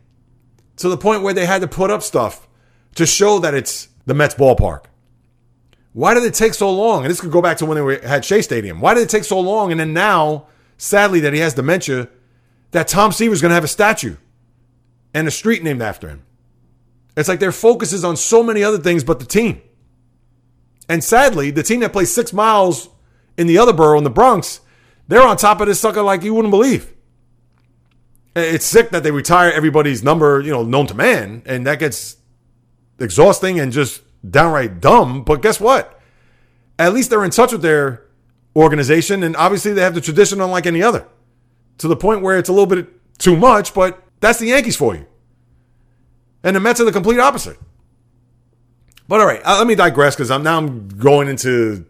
To the point where they had to put up stuff to show that it's the Mets ballpark. Why did it take so long? And this could go back to when they were, had Shea Stadium. Why did it take so long? And then now sadly that he has dementia, that Tom Seaver's going to have a statue and a street named after him. It's like their focus is on so many other things but the team. And sadly, the team that plays six miles in the other borough in the Bronx, they're on top of this sucker like you wouldn't believe. It's sick that they retire everybody's number, you know, known to man, and that gets exhausting and just downright dumb. But guess what? At least they're in touch with their organization, and obviously they have the tradition unlike any other. To the point where it's a little bit too much, but that's the Yankees for you. And the Mets are the complete opposite. But all right, uh, let me digress because I'm now I'm going into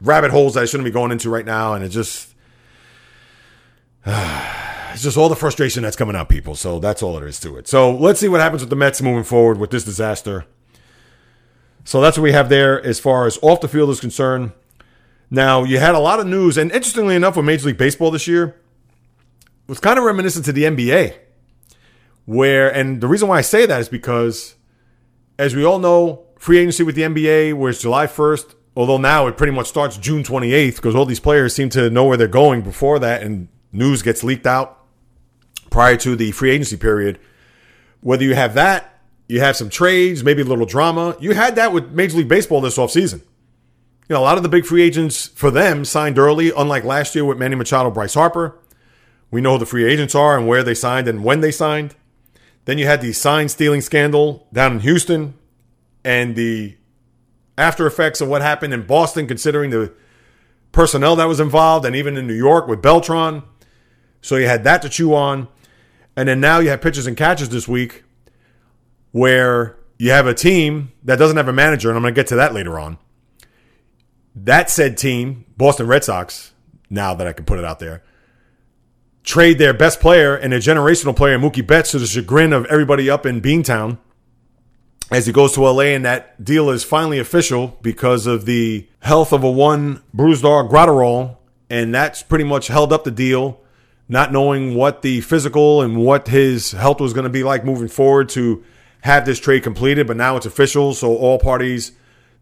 rabbit holes that I shouldn't be going into right now, and it just it's just all the frustration that's coming out, people. So that's all there is to it. So let's see what happens with the Mets moving forward with this disaster. So that's what we have there as far as off the field is concerned. Now, you had a lot of news, and interestingly enough, with Major League Baseball this year, was kind of reminiscent to the NBA. Where, and the reason why I say that is because, as we all know, free agency with the NBA was July 1st, although now it pretty much starts June 28th because all these players seem to know where they're going before that, and news gets leaked out prior to the free agency period. Whether you have that, you have some trades, maybe a little drama. You had that with Major League Baseball this offseason you know, a lot of the big free agents for them signed early, unlike last year with Manny Machado, Bryce Harper. We know who the free agents are and where they signed and when they signed. Then you had the sign stealing scandal down in Houston and the after effects of what happened in Boston, considering the personnel that was involved, and even in New York with Beltran. So you had that to chew on. And then now you have pitches and catches this week where you have a team that doesn't have a manager, and I'm going to get to that later on that said team, Boston Red Sox, now that I can put it out there, trade their best player and a generational player, Mookie Betts, to the chagrin of everybody up in Beantown as he goes to LA. And that deal is finally official because of the health of a one Brusdar Graterol. And that's pretty much held up the deal, not knowing what the physical and what his health was going to be like moving forward to have this trade completed. But now it's official. So all parties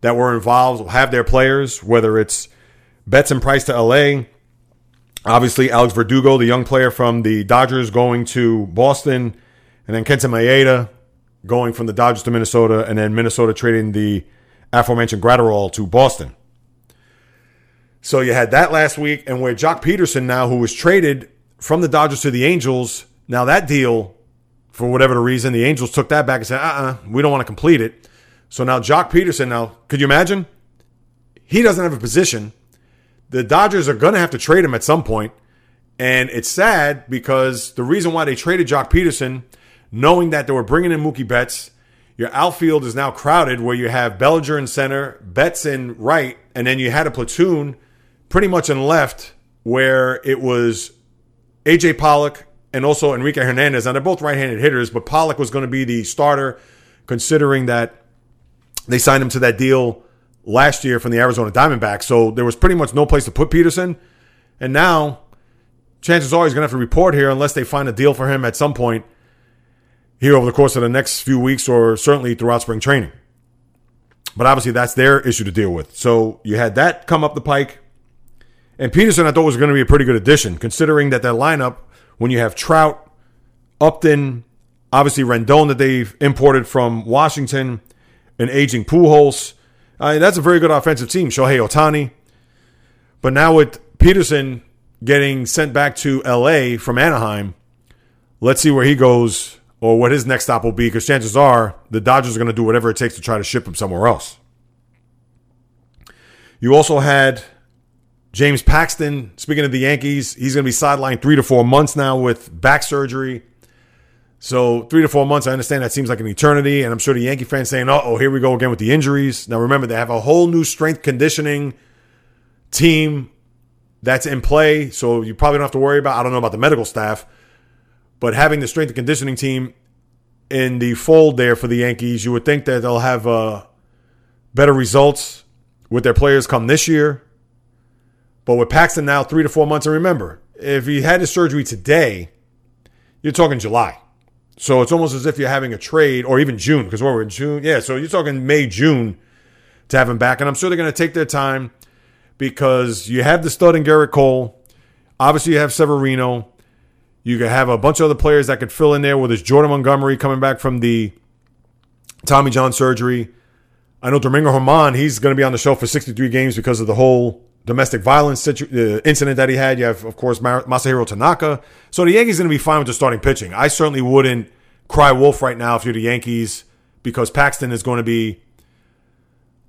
that were involved will have their players, whether it's Betts and Price to LA. Obviously, Alex Verdugo, the young player from the Dodgers, going to Boston, and then Kenta Maeda going from the Dodgers to Minnesota, and then Minnesota trading the aforementioned Graterol to Boston. So you had that last week, and where Joc Pederson now, who was traded from the Dodgers to the Angels, now that deal, for whatever the reason, the Angels took that back and said, uh uh-uh, uh we don't want to complete it. So now Joc Pederson. now, could you imagine? He doesn't have a position. The Dodgers are going to have to trade him at some. And it's sad because the reason why they traded Joc Pederson, knowing that they were bringing in Mookie Betts, your outfield is now crowded where you have Bellinger in center, Betts in right, and then you had a platoon pretty much in left where it was AJ Pollock and also Enrique Hernandez. And they're both right handed hitters, but Pollock was going to be the starter considering that they signed him to that deal last year from the Arizona Diamondbacks. So there was pretty much no place to put Pederson, And now, chances are he's going to have to report here unless they find a deal for him at some point. here over the course of the next few weeks or certainly throughout spring training. But obviously, that's their issue to deal with. So you had that come up the pike. And Pederson, I thought, was going to be a pretty good addition, considering that that lineup, when you have Trout, Upton, obviously Rendon that they've imported from Washington, an aging Pujols. I mean, that's a very good offensive team. Shohei Ohtani. But now with Peterson getting sent back to LA from Anaheim, let's see where he goes or what his next stop will be because chances are the Dodgers are going to do whatever it takes to try to ship him somewhere else. You also had James Paxton, speaking of the Yankees, he's going to be sidelined three to four months now with back surgery. So, three to four months, I understand that seems like an eternity. And I'm sure the Yankee fans saying, uh oh, here we go again with the injuries. Now, remember, they have a whole new strength conditioning team that's in play. So, you probably don't have to worry about, I don't know about the medical staff, but having the strength and conditioning team in the fold there for the Yankees, you would think that they'll have uh, better results with their players come this year. But with Paxton now three to four months, and remember, if he had his surgery today, you're talking July. So it's almost as if you're having a trade, or even June, because we're in June. Yeah, so you're talking May, June to have him back. And I'm sure they're going to take their time because you have the stud in Gerrit Cole. Obviously, you have Severino. You could have a bunch of other players that could fill in there, with his Jordan Montgomery coming back from the Tommy John surgery. I know Domingo Germán, he's going to be on the show for 63 games because of the whole domestic violence situ- uh, incident that he had. You have, of course, Masahiro Tanaka. So the Yankees are going to be fine with the starting pitching. I certainly wouldn't cry wolf right now if you're the Yankees because Paxton is going to be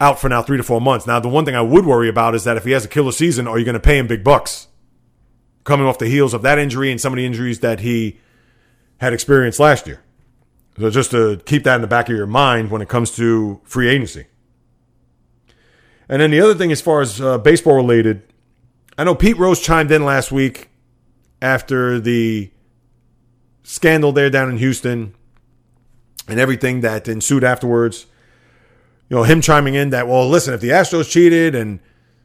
out for now three to four months. Now, the one thing I would worry about is that if he has a killer season, are you going to pay him big bucks? Coming off the heels of that injury and some of the injuries that he had experienced last year. So just to keep that in the back of your mind when it comes to free agency. And then the other thing, as far as uh, baseball related, I know Pete Rose chimed in last week after the scandal there down in Houston and everything that ensued afterwards. You know, him chiming in that, well, listen, if the Astros cheated and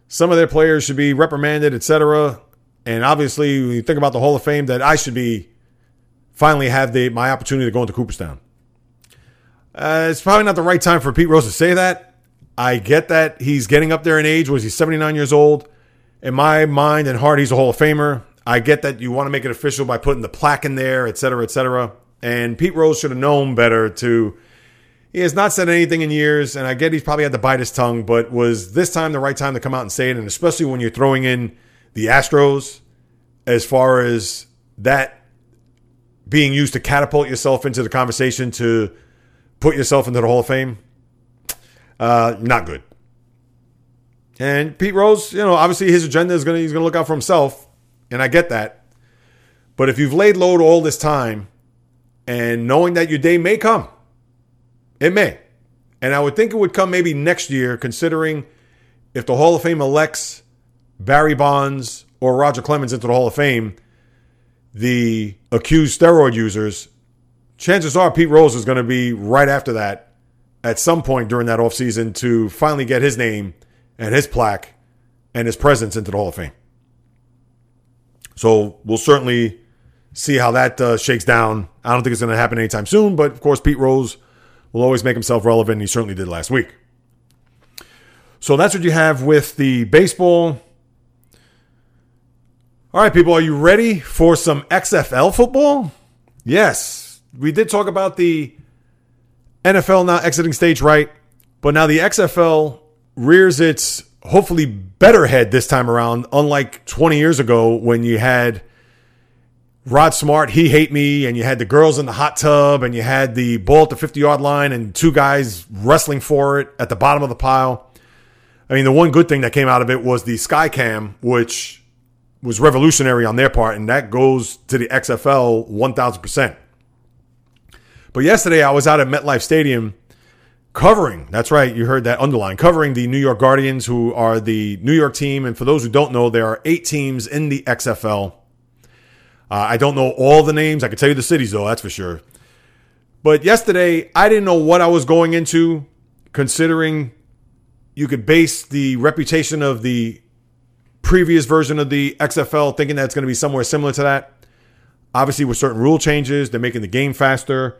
some of their players should be reprimanded, etc., and obviously, when you think about the Hall of Fame, that I should be finally have the my opportunity to go into Cooperstown. Uh, it's probably not the right time for Pete Rose to say that. I get that he's getting up there in age. Was he 79 years old? In my mind and heart, he's a Hall of Famer. I get that you want to make it official by putting the plaque in there, et cetera, et cetera. And Pete Rose should have known better to. He has not said anything in years, and I get he's probably had to bite his tongue, but was this time the right time to come out and say it? And especially when you're throwing in the Astros as far as that being used to catapult yourself into the conversation to put yourself into the Hall of Fame. Uh, not good. And Pete Rose, you know, obviously his agenda is gonna he's gonna look out for himself, and I get that. But if you've laid low all this time, and knowing that your day may come, it may, and I would think it would come maybe next year, considering if the Hall of Fame elects Barry Bonds or Roger Clemens into the Hall of Fame, the accused steroid users, chances are Pete Rose is going to be right after that at some point during that offseason to finally get his name and his plaque and his presence into the Hall of Fame. So we'll certainly see how that uh, shakes down. I don't think it's going to happen anytime soon, but of course, Pete Rose will always make himself relevant. he certainly did last week. So that's what you have with the baseball. All right, people, are you ready for some XFL football? Yes. We did talk about the NFL now exiting stage right, but now the XFL rears its hopefully better head this time around, unlike 20 years ago when you had Rod Smart, he hate me, and you had the girls in the hot tub, and you had the ball at the 50 yard line, and two guys wrestling for it at the bottom of the pile. I mean, the one good thing that came out of it was the Skycam, which was revolutionary on their part, and that goes to the XFL 1000%. But yesterday I was out at MetLife Stadium covering, that's right, you heard that underline, covering the New York Guardians, who are the New York team. And for those who don't know, there are eight teams in the XFL. Uh, I don't know all the names. I can tell you the cities, though, that's for sure. But yesterday, I didn't know what I was going into, considering you could base the reputation of the previous version of the XFL thinking that it's going to be somewhere similar to that. Obviously, with certain rule changes, they're making the game faster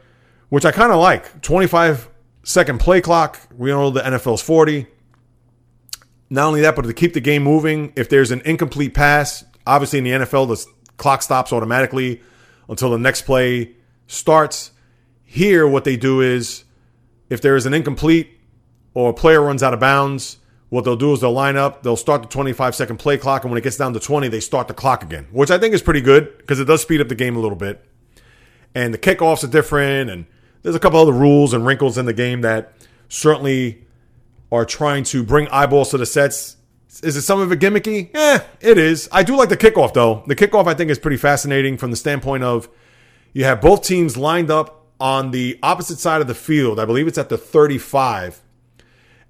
which I kind of like. 25 second play clock. We know the NFL's 40. Not only that, but to keep the game moving, if there's an incomplete pass, obviously in the NFL, the clock stops automatically until the next play starts. Here, what they do is if there is an incomplete or a player runs out of bounds, what they'll do is they'll line up, they'll start the 25 second play clock, and when it gets down to 20, they start the clock again, which I think is pretty good because it does speed up the game a little bit. And the kickoffs are different, and there's a couple other rules and wrinkles in the game that certainly are trying to bring eyeballs to the sets. Is it some of it gimmicky? Yeah, it is. I do like the kickoff though. The kickoff I think is pretty fascinating from the standpoint of you have both teams lined up on the opposite side of the field. I believe it's at the 35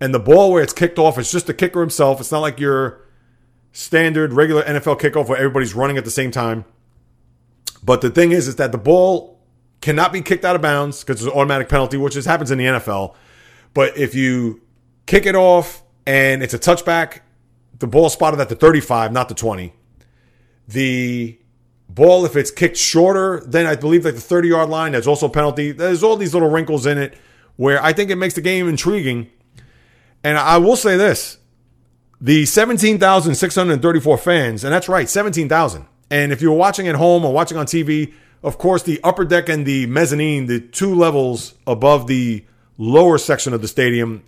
and the ball where it's kicked off, it's just the kicker himself. It's not like your standard regular NFL kickoff where everybody's running at the same time. But the thing is, is that the ball cannot be kicked out of bounds because it's an automatic penalty, which is, happens in the NFL. But if you kick it off and it's a touchback, the ball spotted at the 35, not the 20. The ball, if it's kicked shorter, then I believe like the 30 yard line, that's also a penalty. There's all these little wrinkles in it where I think it makes the game intriguing and I will say this the 17,634 fans, and that's right, 17,000. And if you're watching at home or watching on TV, of course, the upper deck and the mezzanine, the two levels above the lower section of the stadium,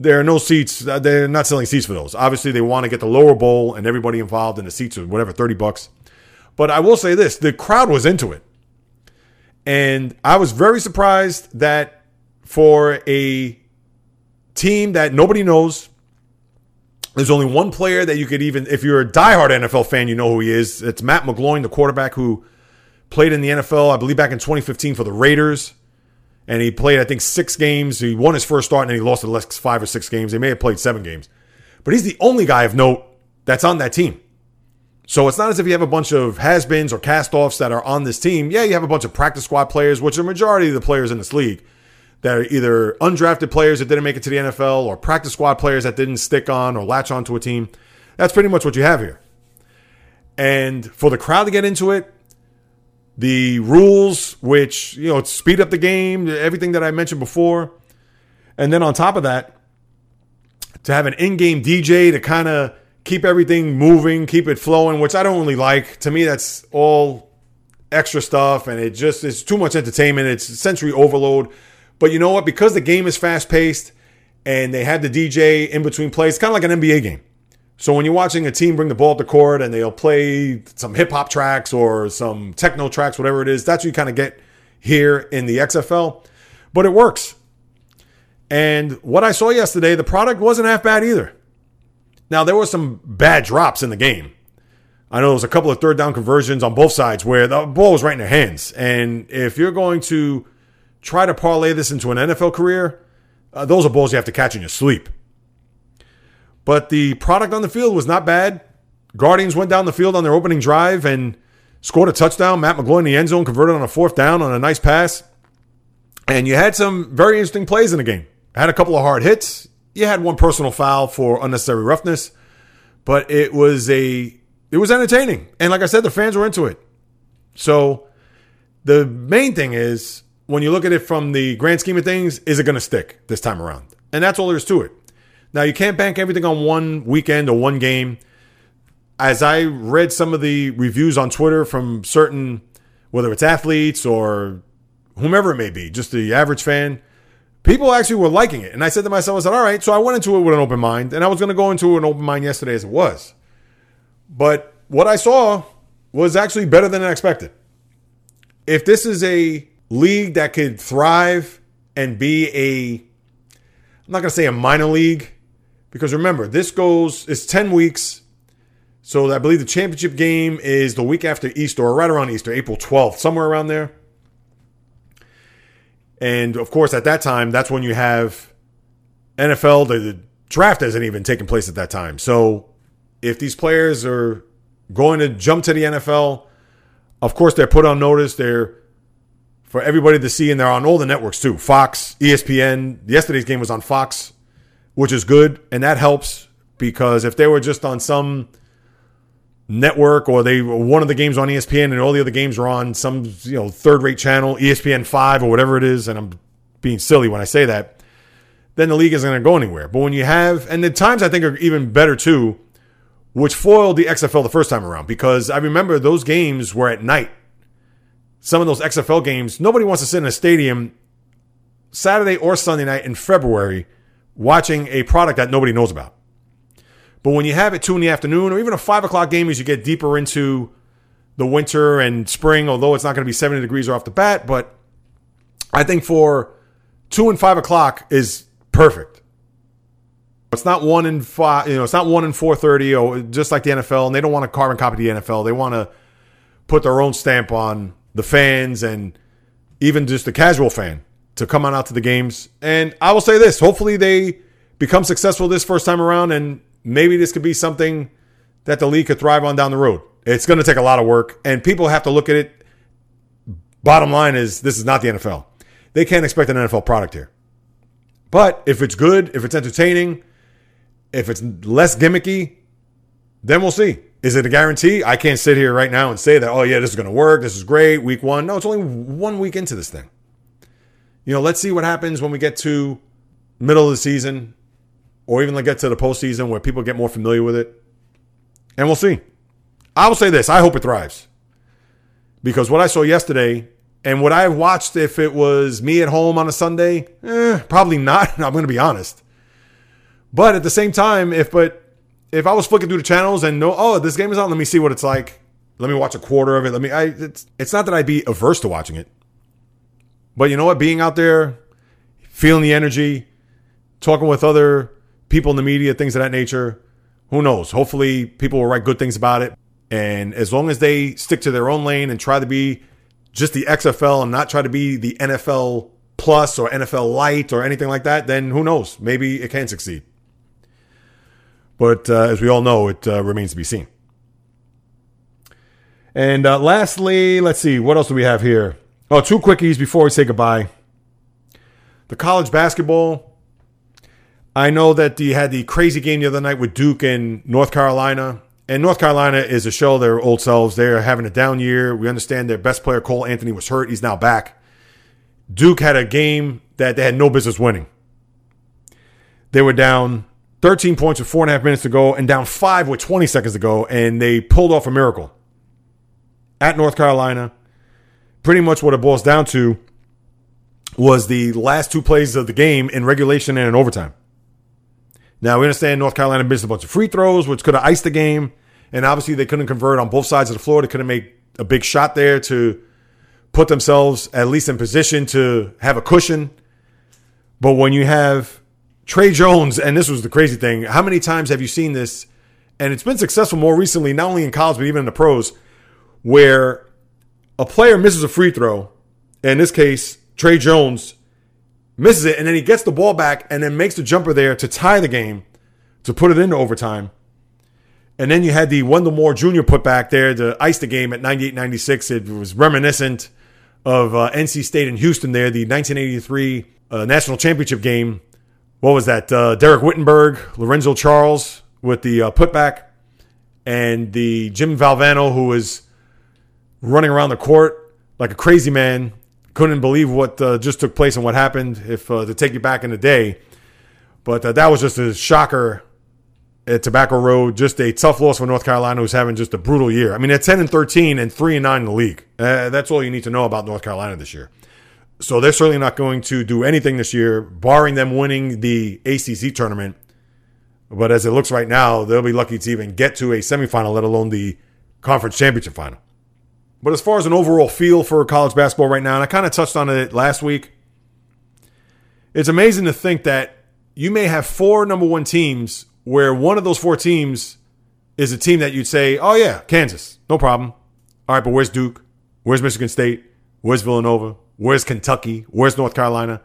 there are no seats. Uh, they're not selling seats for those. Obviously, they want to get the lower bowl and everybody involved in the seats or whatever, 30 bucks. But I will say this the crowd was into it. And I was very surprised that for a team that nobody knows. There's only one player that you could even, if you're a diehard NFL fan, you know who he is. It's Matt McGloin, the quarterback who played in the NFL, I believe back in 2015 for the Raiders. And he played, I think, six games. He won his first start and then he lost the last five or six games. They may have played seven games. But he's the only guy of note that's on that team. So it's not as if you have a bunch of has-beens or cast-offs that are on this team. Yeah, you have a bunch of practice squad players, which are majority of the players in this league that are either undrafted players that didn't make it to the NFL or practice squad players that didn't stick on or latch onto a team. That's pretty much what you have here. And for the crowd to get into it, the rules, which, you know, speed up the game, everything that I mentioned before. And then on top of that, to have an in game DJ to kind of keep everything moving, keep it flowing, which I don't really like. To me, that's all extra stuff and it just is too much entertainment. It's sensory overload. But you know what? Because the game is fast paced and they had the DJ in between plays, kind of like an NBA game. So when you're watching a team bring the ball the court and they'll play some hip hop tracks or some techno tracks, whatever it is, that's what you kind of get here in the XFL. But it works. And what I saw yesterday, the product wasn't half bad either. Now, there were some bad drops in the game. I know there was a couple of third down conversions on both sides where the ball was right in their hands. And if you're going to try to parlay this into an NFL career, uh, those are balls you have to catch in your sleep. But the product on the field was not bad. Guardians went down the field on their opening drive and scored a touchdown. Matt McGloin in the end zone converted on a fourth down on a nice pass. And you had some very interesting plays in the game. Had a couple of hard hits. You had one personal foul for unnecessary roughness, but it was a it was entertaining. And like I said, the fans were into it. So the main thing is when you look at it from the grand scheme of things, is it going to stick this time around? And that's all there is to it. Now, you can't bank everything on one weekend or one game. As I read some of the reviews on Twitter from certain, whether it's athletes or whomever it may be, just the average fan, people actually were liking it. And I said to myself, I said, all right. So I went into it with an open mind, and I was going to go into an open mind yesterday as it was. But what I saw was actually better than I expected. If this is a league that could thrive and be a I'm not going to say a minor league because remember, this goes it's 10 weeks. So I believe the championship game is the week after Easter or right around Easter, April 12th, somewhere around there. And of course, at that time, that's when you have NFL, the, the draft hasn't even taken place at that time. So if these players are going to jump to the NFL, of course, they're put on notice. They're for everybody to see, and they're on all the networks too Fox, ESPN. Yesterday's game was on Fox, which is good, and that helps because if they were just on some network or they one of the games on ESPN and all the other games are on some you know third rate channel, ESPN five or whatever it is, and I'm being silly when I say that, then the league isn't going to go anywhere. But when you have, and the times I think are even better too, which foiled the XFL the first time around because I remember those games were at night. Some of those XFL games, nobody wants to sit in a stadium Saturday or Sunday night in February watching a product that nobody knows about. But when you have it two in the afternoon or even a five o'clock game as you get deeper into the winter and spring, although it's not going to be 70 degrees off the bat, but I think for two and five o'clock is perfect. It's not one in five, you know, it's not one in four thirty or just like the NFL, and they don't want to carbon copy the NFL. They want to put their own stamp on the fans and even just the casual fan to come on out to the games. And I will say this: hopefully they become successful this first time around, and maybe this could be something that the league could thrive on down the road. It's going to take a lot of work, and people have to look at it. Bottom line is, this is not the NFL. They can't expect an NFL product here. But if it's good, if it's entertaining, if it's less gimmicky, then we'll see. Is it a guarantee? I can't sit here right now and say that, oh, yeah, this is going to work. This is great. Week one. No, it's only one week into this thing. You know, let's see what happens when we get to middle of the season or even like get to the postseason where people get more familiar with it. And we'll see. I will say this I hope it thrives. Because what I saw yesterday and would I have watched if it was me at home on a Sunday? Eh, probably not. I'm going to be honest. But at the same time, if but if I was flicking through the channels and no, oh, this game is on, let me see what it's like. Let me watch a quarter of it. Let me. I. It's it's not that I'd be averse to watching it, but you know what? Being out there, feeling the energy, talking with other people in the media, things of that nature. Who knows? Hopefully, people will write good things about it. And as long as they stick to their own lane and try to be just the XFL and not try to be the NFL plus or NFL light or anything like that, then who knows? Maybe it can succeed. But uh, as we all know, it uh, remains to be seen. And uh, lastly, let's see, what else do we have here? Oh, two quickies before we say goodbye. The college basketball. I know that you had the crazy game the other night with Duke and North Carolina. And North Carolina is a show their old selves. They're having a down year. We understand their best player, Cole Anthony, was hurt. He's now back. Duke had a game that they had no business winning. They were down 13 points with four and a half minutes to go and down five with 20 seconds to go, and they pulled off a miracle at North Carolina. Pretty much what it boils down to was the last two plays of the game in regulation and in overtime. Now, we understand North Carolina missed a bunch of free throws, which could have iced the game. And obviously, they couldn't convert on both sides of the floor. They couldn't make a big shot there to put themselves at least in position to have a cushion. But when you have Tre Jones, and this was the crazy thing, how many times have you seen this? And it's been successful more recently, not only in college, but even in the pros, where a player misses a free throw. In this case, Tre Jones misses it, and then he gets the ball back and then makes the jumper there to tie the game, to put it into overtime. And then you had the Wendell Moore Jr. put back there to ice the game at 98 96. It was reminiscent of uh, NC State and Houston there, the 1983 uh, national championship game. What was that? Uh, Dereck Whittenburg, Lorenzo Charles with the uh, putback, and the Jim Valvano, who was running around the court like a crazy man couldn't believe what uh, just took place and what happened. If uh, to take you back in the day, but uh, that was just a shocker at Tobacco Road. Just a tough loss for North Carolina, who's having just a brutal year. I mean, at ten and thirteen and three and nine in the league. Uh, that's all you need to know about North Carolina this year. So they're certainly not going to do anything this year, barring them winning the ACC tournament. But as it looks right now, they'll be lucky to even get to a semifinal, let alone the conference championship final. But as far as an overall feel for college basketball right now, and I kind of touched on it last week, it's amazing to think that you may have four number one teams where one of those four teams is a team that you'd say, oh, yeah, Kansas, no problem. All right, but where's Duke? Where's Michigan State? Where's Villanova? Where's Kentucky? Where's North Carolina?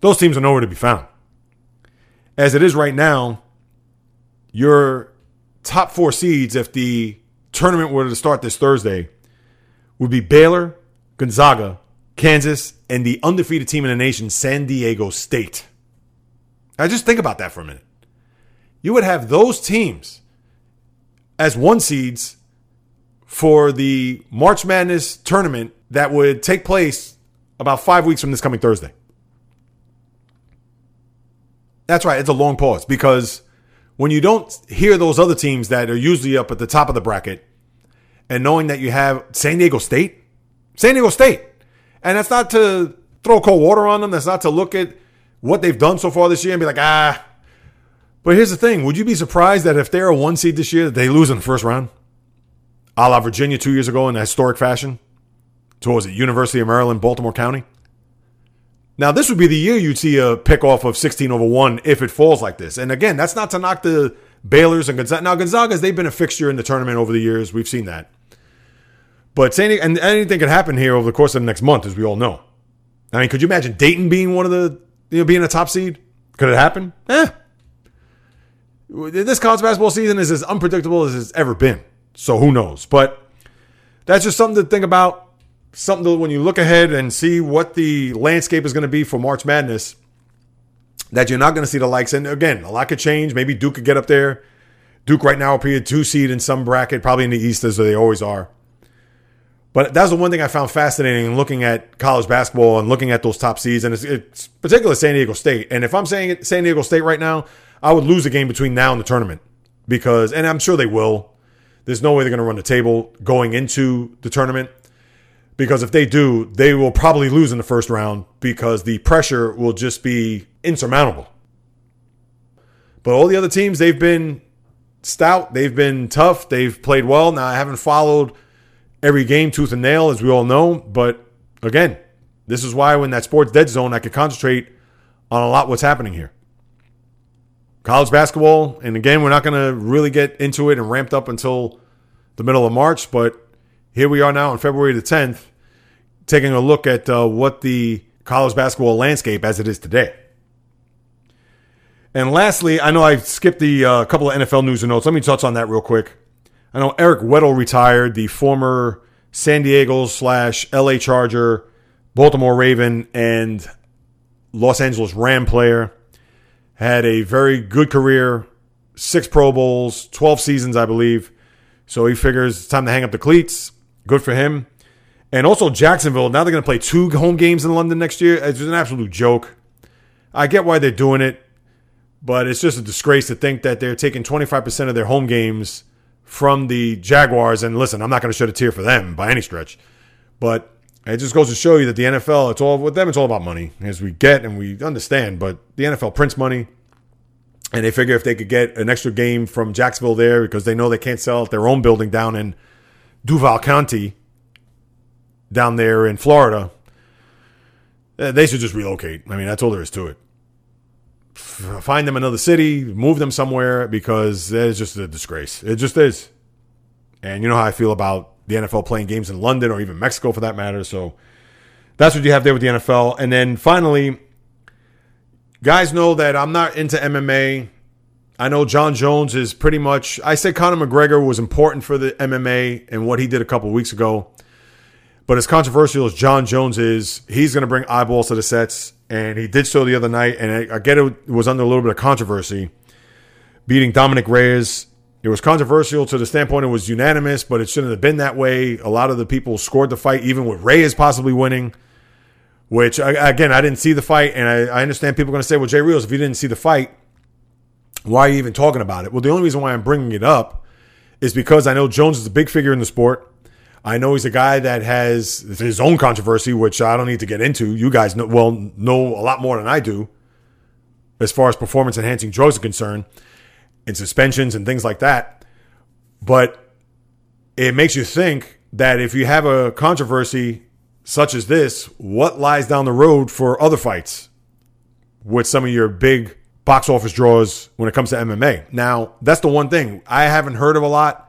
Those teams are nowhere to be found. As it is right now, your top four seeds, if the tournament were to start this Thursday, would be Baylor, Gonzaga, Kansas, and the undefeated team in the nation, San Diego State. Now just think about that for a minute. You would have those teams as one seeds for the March Madness tournament that would take place about five weeks from this coming Thursday. That's right, it's a long pause because when you don't hear those other teams that are usually up at the top of the bracket and knowing that you have San Diego State, San Diego State, and that's not to throw cold water on them, that's not to look at what they've done so far this year and be like, ah. But here's the thing would you be surprised that if they're a one seed this year, that they lose in the first round? A la Virginia two years ago in a historic fashion? To what was it, University of Maryland, Baltimore County? Now, this would be the year you'd see a pick off of 16 over 1 if it falls like this. And again, that's not to knock the Baylor's and Gonzaga. Now, Gonzaga's, they've been a fixture in the tournament over the years. We've seen that. But and anything could happen here over the course of the next month, as we all know. I mean, could you imagine Dayton being one of the, you know, being a top seed? Could it happen? Eh. This college basketball season is as unpredictable as it's ever been. So who knows? But that's just something to think about something to, when you look ahead and see what the landscape is going to be for March Madness, that you're not going to see the likes. And again, a lot could change. Maybe Duke could get up there. Duke right now will be a two seed in some bracket, probably in the East as they always are. But that's the one thing I found fascinating in looking at college basketball and looking at those top seeds, and it's, it's particularly San Diego State. And if I'm saying San Diego State right now, I would lose a game between now and the tournament because, and I'm sure they will. There's no way they're going to run the table going into the tournament because if they do, they will probably lose in the first round because the pressure will just be insurmountable. But all the other teams, they've been stout, they've been tough, they've played well. Now, I haven't followed every game tooth and nail, as we all know, but again, this is why when that sports dead zone, I could concentrate on a lot what's happening here. College basketball, and again, we're not going to really get into it and ramped up until the middle of March, but here we are now on February the 10th, taking a look at uh, what the college basketball landscape as it is today. And lastly, I know I skipped the uh, couple of NFL news and notes. Let me touch on that real quick. I know Eric Weddle retired, the former San Diego slash LA Charger, Baltimore Raven, and Los Angeles Ram player. Had a very good career, six Pro Bowls, 12 seasons, I believe. So he figures it's time to hang up the cleats. Good for him. And also Jacksonville. Now they're going to play two home games in London next year. It's an absolute joke. I get why they're doing it, but it's just a disgrace to think that they're taking 25% of their home games from the Jaguars. And listen, I'm not going to shed a tear for them by any stretch, but it just goes to show you that the NFL, it's all with them, it's all about money, as we get and we understand. But the NFL prints money, and they figure if they could get an extra game from Jacksonville there because they know they can't sell at their own building down in Duval County down there in Florida, eh, they should just relocate. I mean, that's all there is to it. Find them another city, move them somewhere because it's just a disgrace. It just is. And you know how I feel about the NFL playing games in London or even Mexico for that matter. So that's what you have there with the NFL. And then finally, guys know that I'm not into MMA. I know Jon Jones is pretty much. I say Conor McGregor was important for the MMA and what he did a couple weeks ago. But as controversial as Jon Jones is, he's going to bring eyeballs to the sets, and he did so the other night. And I, get it was under a little bit of controversy, beating Dominick Reyes. It was controversial to the standpoint it was unanimous, but it shouldn't have been that way. A lot of the people scored the fight, even with Reyes possibly winning. Which again, I didn't see the fight, and I, I understand people are going to say, "Well, Jay Rios, if you didn't see the fight, why are you even talking about it? Well, the only reason why I'm bringing it up is because I know Jones is a big figure in the sport. I know he's a guy that has his own controversy, which I don't need to get into. You guys know, well know a lot more than I do as far as performance enhancing drugs are concerned and suspensions and things like that. But it makes you think that if you have a controversy such as this, what lies down the road for other fights with some of your big box office draws when it comes to MMA. Now, that's the one thing I haven't heard of a lot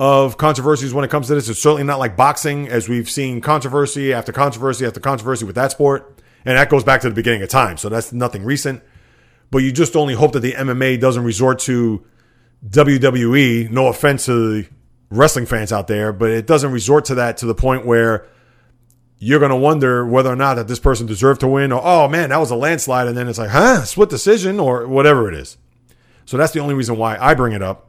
of controversies when it comes to this. It's certainly not like boxing, as we've seen controversy after controversy after controversy with that sport. And that goes back to the beginning of time. So that's nothing recent. But you just only hope that the MMA doesn't resort to WWE. No offense to the wrestling fans out there, but it doesn't resort to that to the point where you're going to wonder whether or not that this person deserved to win or, oh man, that was a landslide. And then it's like, huh, split decision or whatever it is. So that's the only reason why I bring it up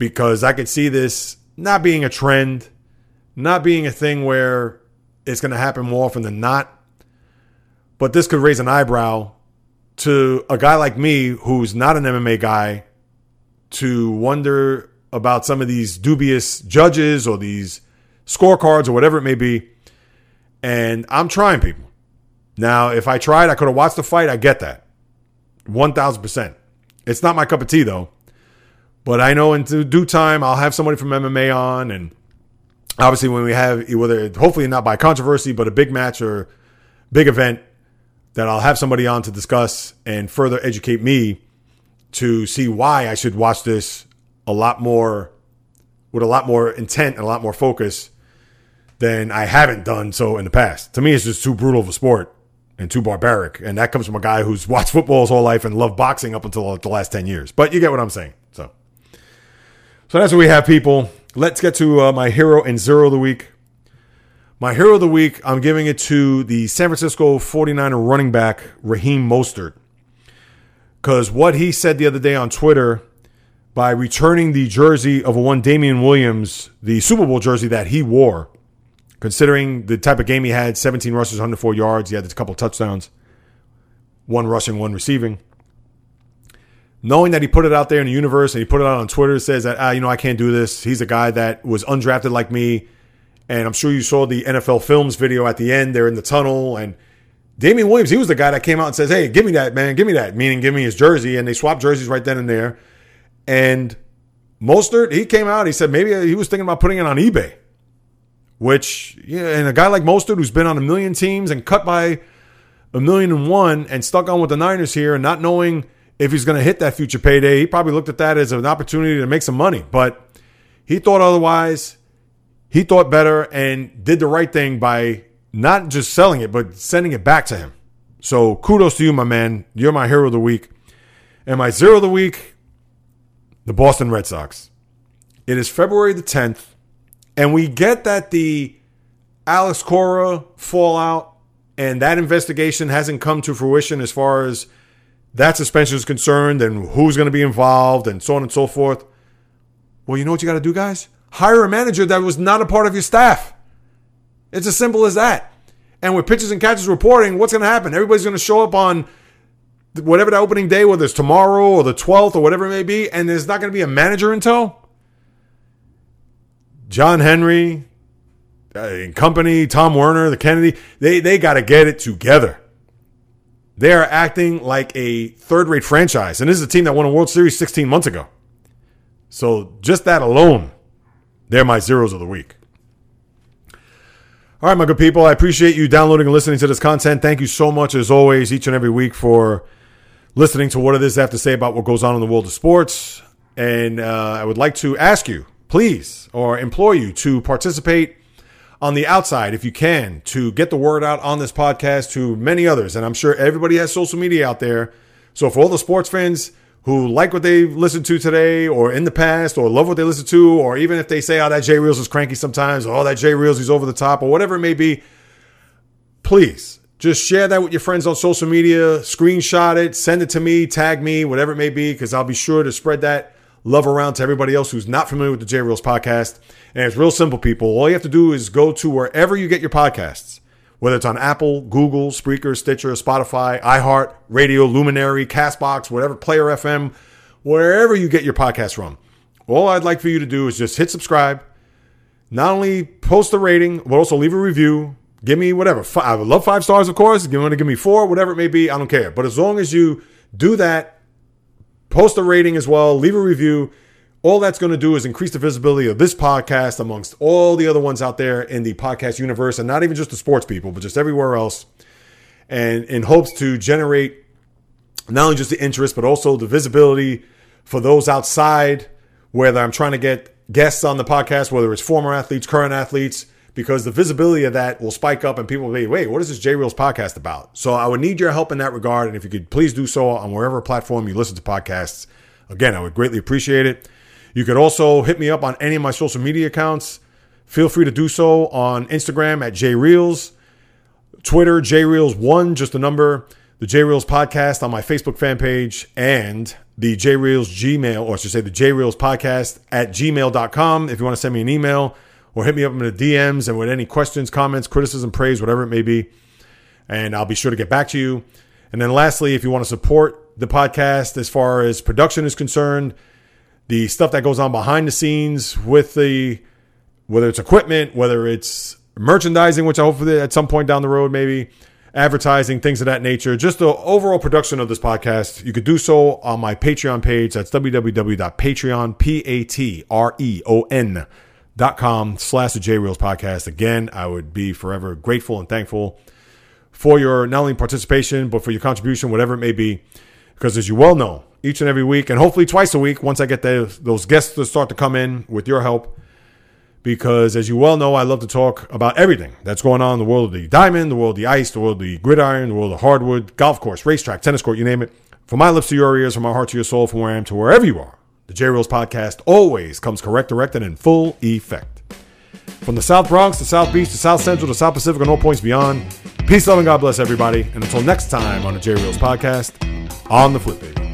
because I could see this not being a trend, not being a thing where it's going to happen more often than not. But this could raise an eyebrow to a guy like me who's not an MMA guy to wonder about some of these dubious judges or these scorecards or whatever it may be. And I'm trying people. Now, if I tried, I could have watched the fight. I get that. 1000%. It's not my cup of tea, though. But I know in due time, I'll have somebody from MMA on. And obviously, when we have, whether hopefully not by controversy, but a big match or big event, that I'll have somebody on to discuss and further educate me to see why I should watch this a lot more with a lot more intent and a lot more focus than I haven't done so in the past. To me, it's just too brutal of a sport and too barbaric. And that comes from a guy who's watched football his whole life and loved boxing up until the last 10 years. But you get what I'm saying. So, that's what we have, people. Let's get to uh, my hero and zero of the week. My hero of the week, I'm giving it to the San Francisco 49er running back, Raheem Mostert. Because what he said the other day on Twitter by returning the jersey of a one Damien Williams, the Super Bowl jersey that he wore, considering the type of game he had 17 rushes, 104 yards, he had a couple touchdowns, one rushing, one receiving. Knowing that he put it out there in the universe and he put it out on Twitter, says that, ah, you know, I can't do this. He's a guy that was undrafted like me and I'm sure you saw the NFL Films video at the end. They're in the tunnel. And Damien Williams, he was the guy that came out and says, Hey, give me that, man. Give me that. Meaning, give me his jersey. And they swapped jerseys right then and there. And Mostert, he came out. He said maybe he was thinking about putting it on eBay. Which, yeah, and a guy like Mostert who's been on a million teams and cut by a million and one and stuck on with the Niners here and not knowing if he's going to hit that future payday, he probably looked at that as an opportunity to make some money. But he thought otherwise he thought better and did the right thing by not just selling it, but sending it back to him. So kudos to you, my man. You're my hero of the week. And my zero of the week, the Boston Red Sox. It is February the 10th, and we get that the Alex Cora fallout and that investigation hasn't come to fruition as far as that suspension is concerned and who's going to be involved and so on and so forth. Well, you know what you got to do, guys? hire a manager that was not a part of your staff. It's as simple as that. And with pitchers and catchers reporting, what's going to happen? Everybody's going to show up on whatever the opening day, whether it's tomorrow or the 12th or whatever it may be, and there's not going to be a manager in tow. John Henry uh, and company, Tom Werner, the Kennedy, they, they got to get it together. They are acting like a third rate franchise. And this is a team that won a World Series 16 months ago. So just that alone they're my zeros of the week. All right, my good people, I appreciate you downloading and listening to this content. Thank you so much, as always, each and every week for listening to what it is I have to say about what goes on in the world of sports. And uh, I would like to ask you, please, or implore you to participate on the outside if you can to get the word out on this podcast to many others. And I'm sure everybody has social media out there. So for all the sports fans, who like what they listened to today or in the past or love what they listen to, or even if they say, oh, that Jay Reels is cranky sometimes, or oh, that Jay Reels is over the top, or whatever it may be, please just share that with your friends on social media, screenshot it, send it to me, tag me, whatever it may be, because I'll be sure to spread that love around to everybody else who's not familiar with the J Reels podcast. And it's real simple, people. All you have to do is go to wherever you get your podcasts whether it's on Apple, Google, Spreaker, Stitcher, Spotify, iHeart, Radio, Luminary, Castbox, whatever, Player FM, wherever you get your podcast from. All I'd like for you to do is just hit subscribe. Not only post a rating, but also leave a review. Give me whatever. I would love five stars, of course. Want to give me four, whatever it may be, I don't care. But as long as you do that, post a rating as well, leave a review all that's going to do is increase the visibility of this podcast amongst all the other ones out there in the podcast universe, and not even just the sports people, but just everywhere else. And in hopes to generate not only just the interest, but also the visibility for those outside, whether I'm trying to get guests on the podcast, whether it's former athletes, current athletes, because the visibility of that will spike up and people will be, wait, what is this J Reels podcast about? So I would need your help in that regard. And if you could please do so on wherever platform you listen to podcasts, again, I would greatly appreciate it. You could also hit me up on any of my social media accounts. Feel free to do so on Instagram at J Reels, Twitter, J Reels1, just a number. the J Reels podcast on my Facebook fan page and the J Reels Gmail, or I should say the J Reels podcast at gmail.com if you want to send me an email or hit me up in the DMs and with any questions, comments, criticism, praise, whatever it may be. And I'll be sure to get back to you. And then lastly, if you want to support the podcast as far as production is concerned, the stuff that goes on behind the scenes with the whether it's equipment, whether it's merchandising, which I hopefully at some point down the road maybe advertising, things of that nature, just the overall production of this podcast, you could do so on my Patreon page. That's www.patreon, P-A-T-R-E-O-N dot com slash the J Reels podcast. Again, I would be forever grateful and thankful for your not only participation, but for your contribution, whatever it may be. Because as you well know, each and every week, and hopefully twice a week, once I get those, those guests to start to come in with your help, because as you well know, I love to talk about everything that's going on in the world of the diamond, the world of the ice, the world of the gridiron, the world of hardwood, golf course, racetrack, tennis court, you name it. From my lips to your ears, from my heart to your soul, from where I am to wherever you are, the J Reels podcast always comes correct, direct, and in full effect. From the South Bronx to South Beach to South Central to South Pacific and all points beyond, peace, love, and God bless everybody. And until next time on the J Reels podcast, on the flip.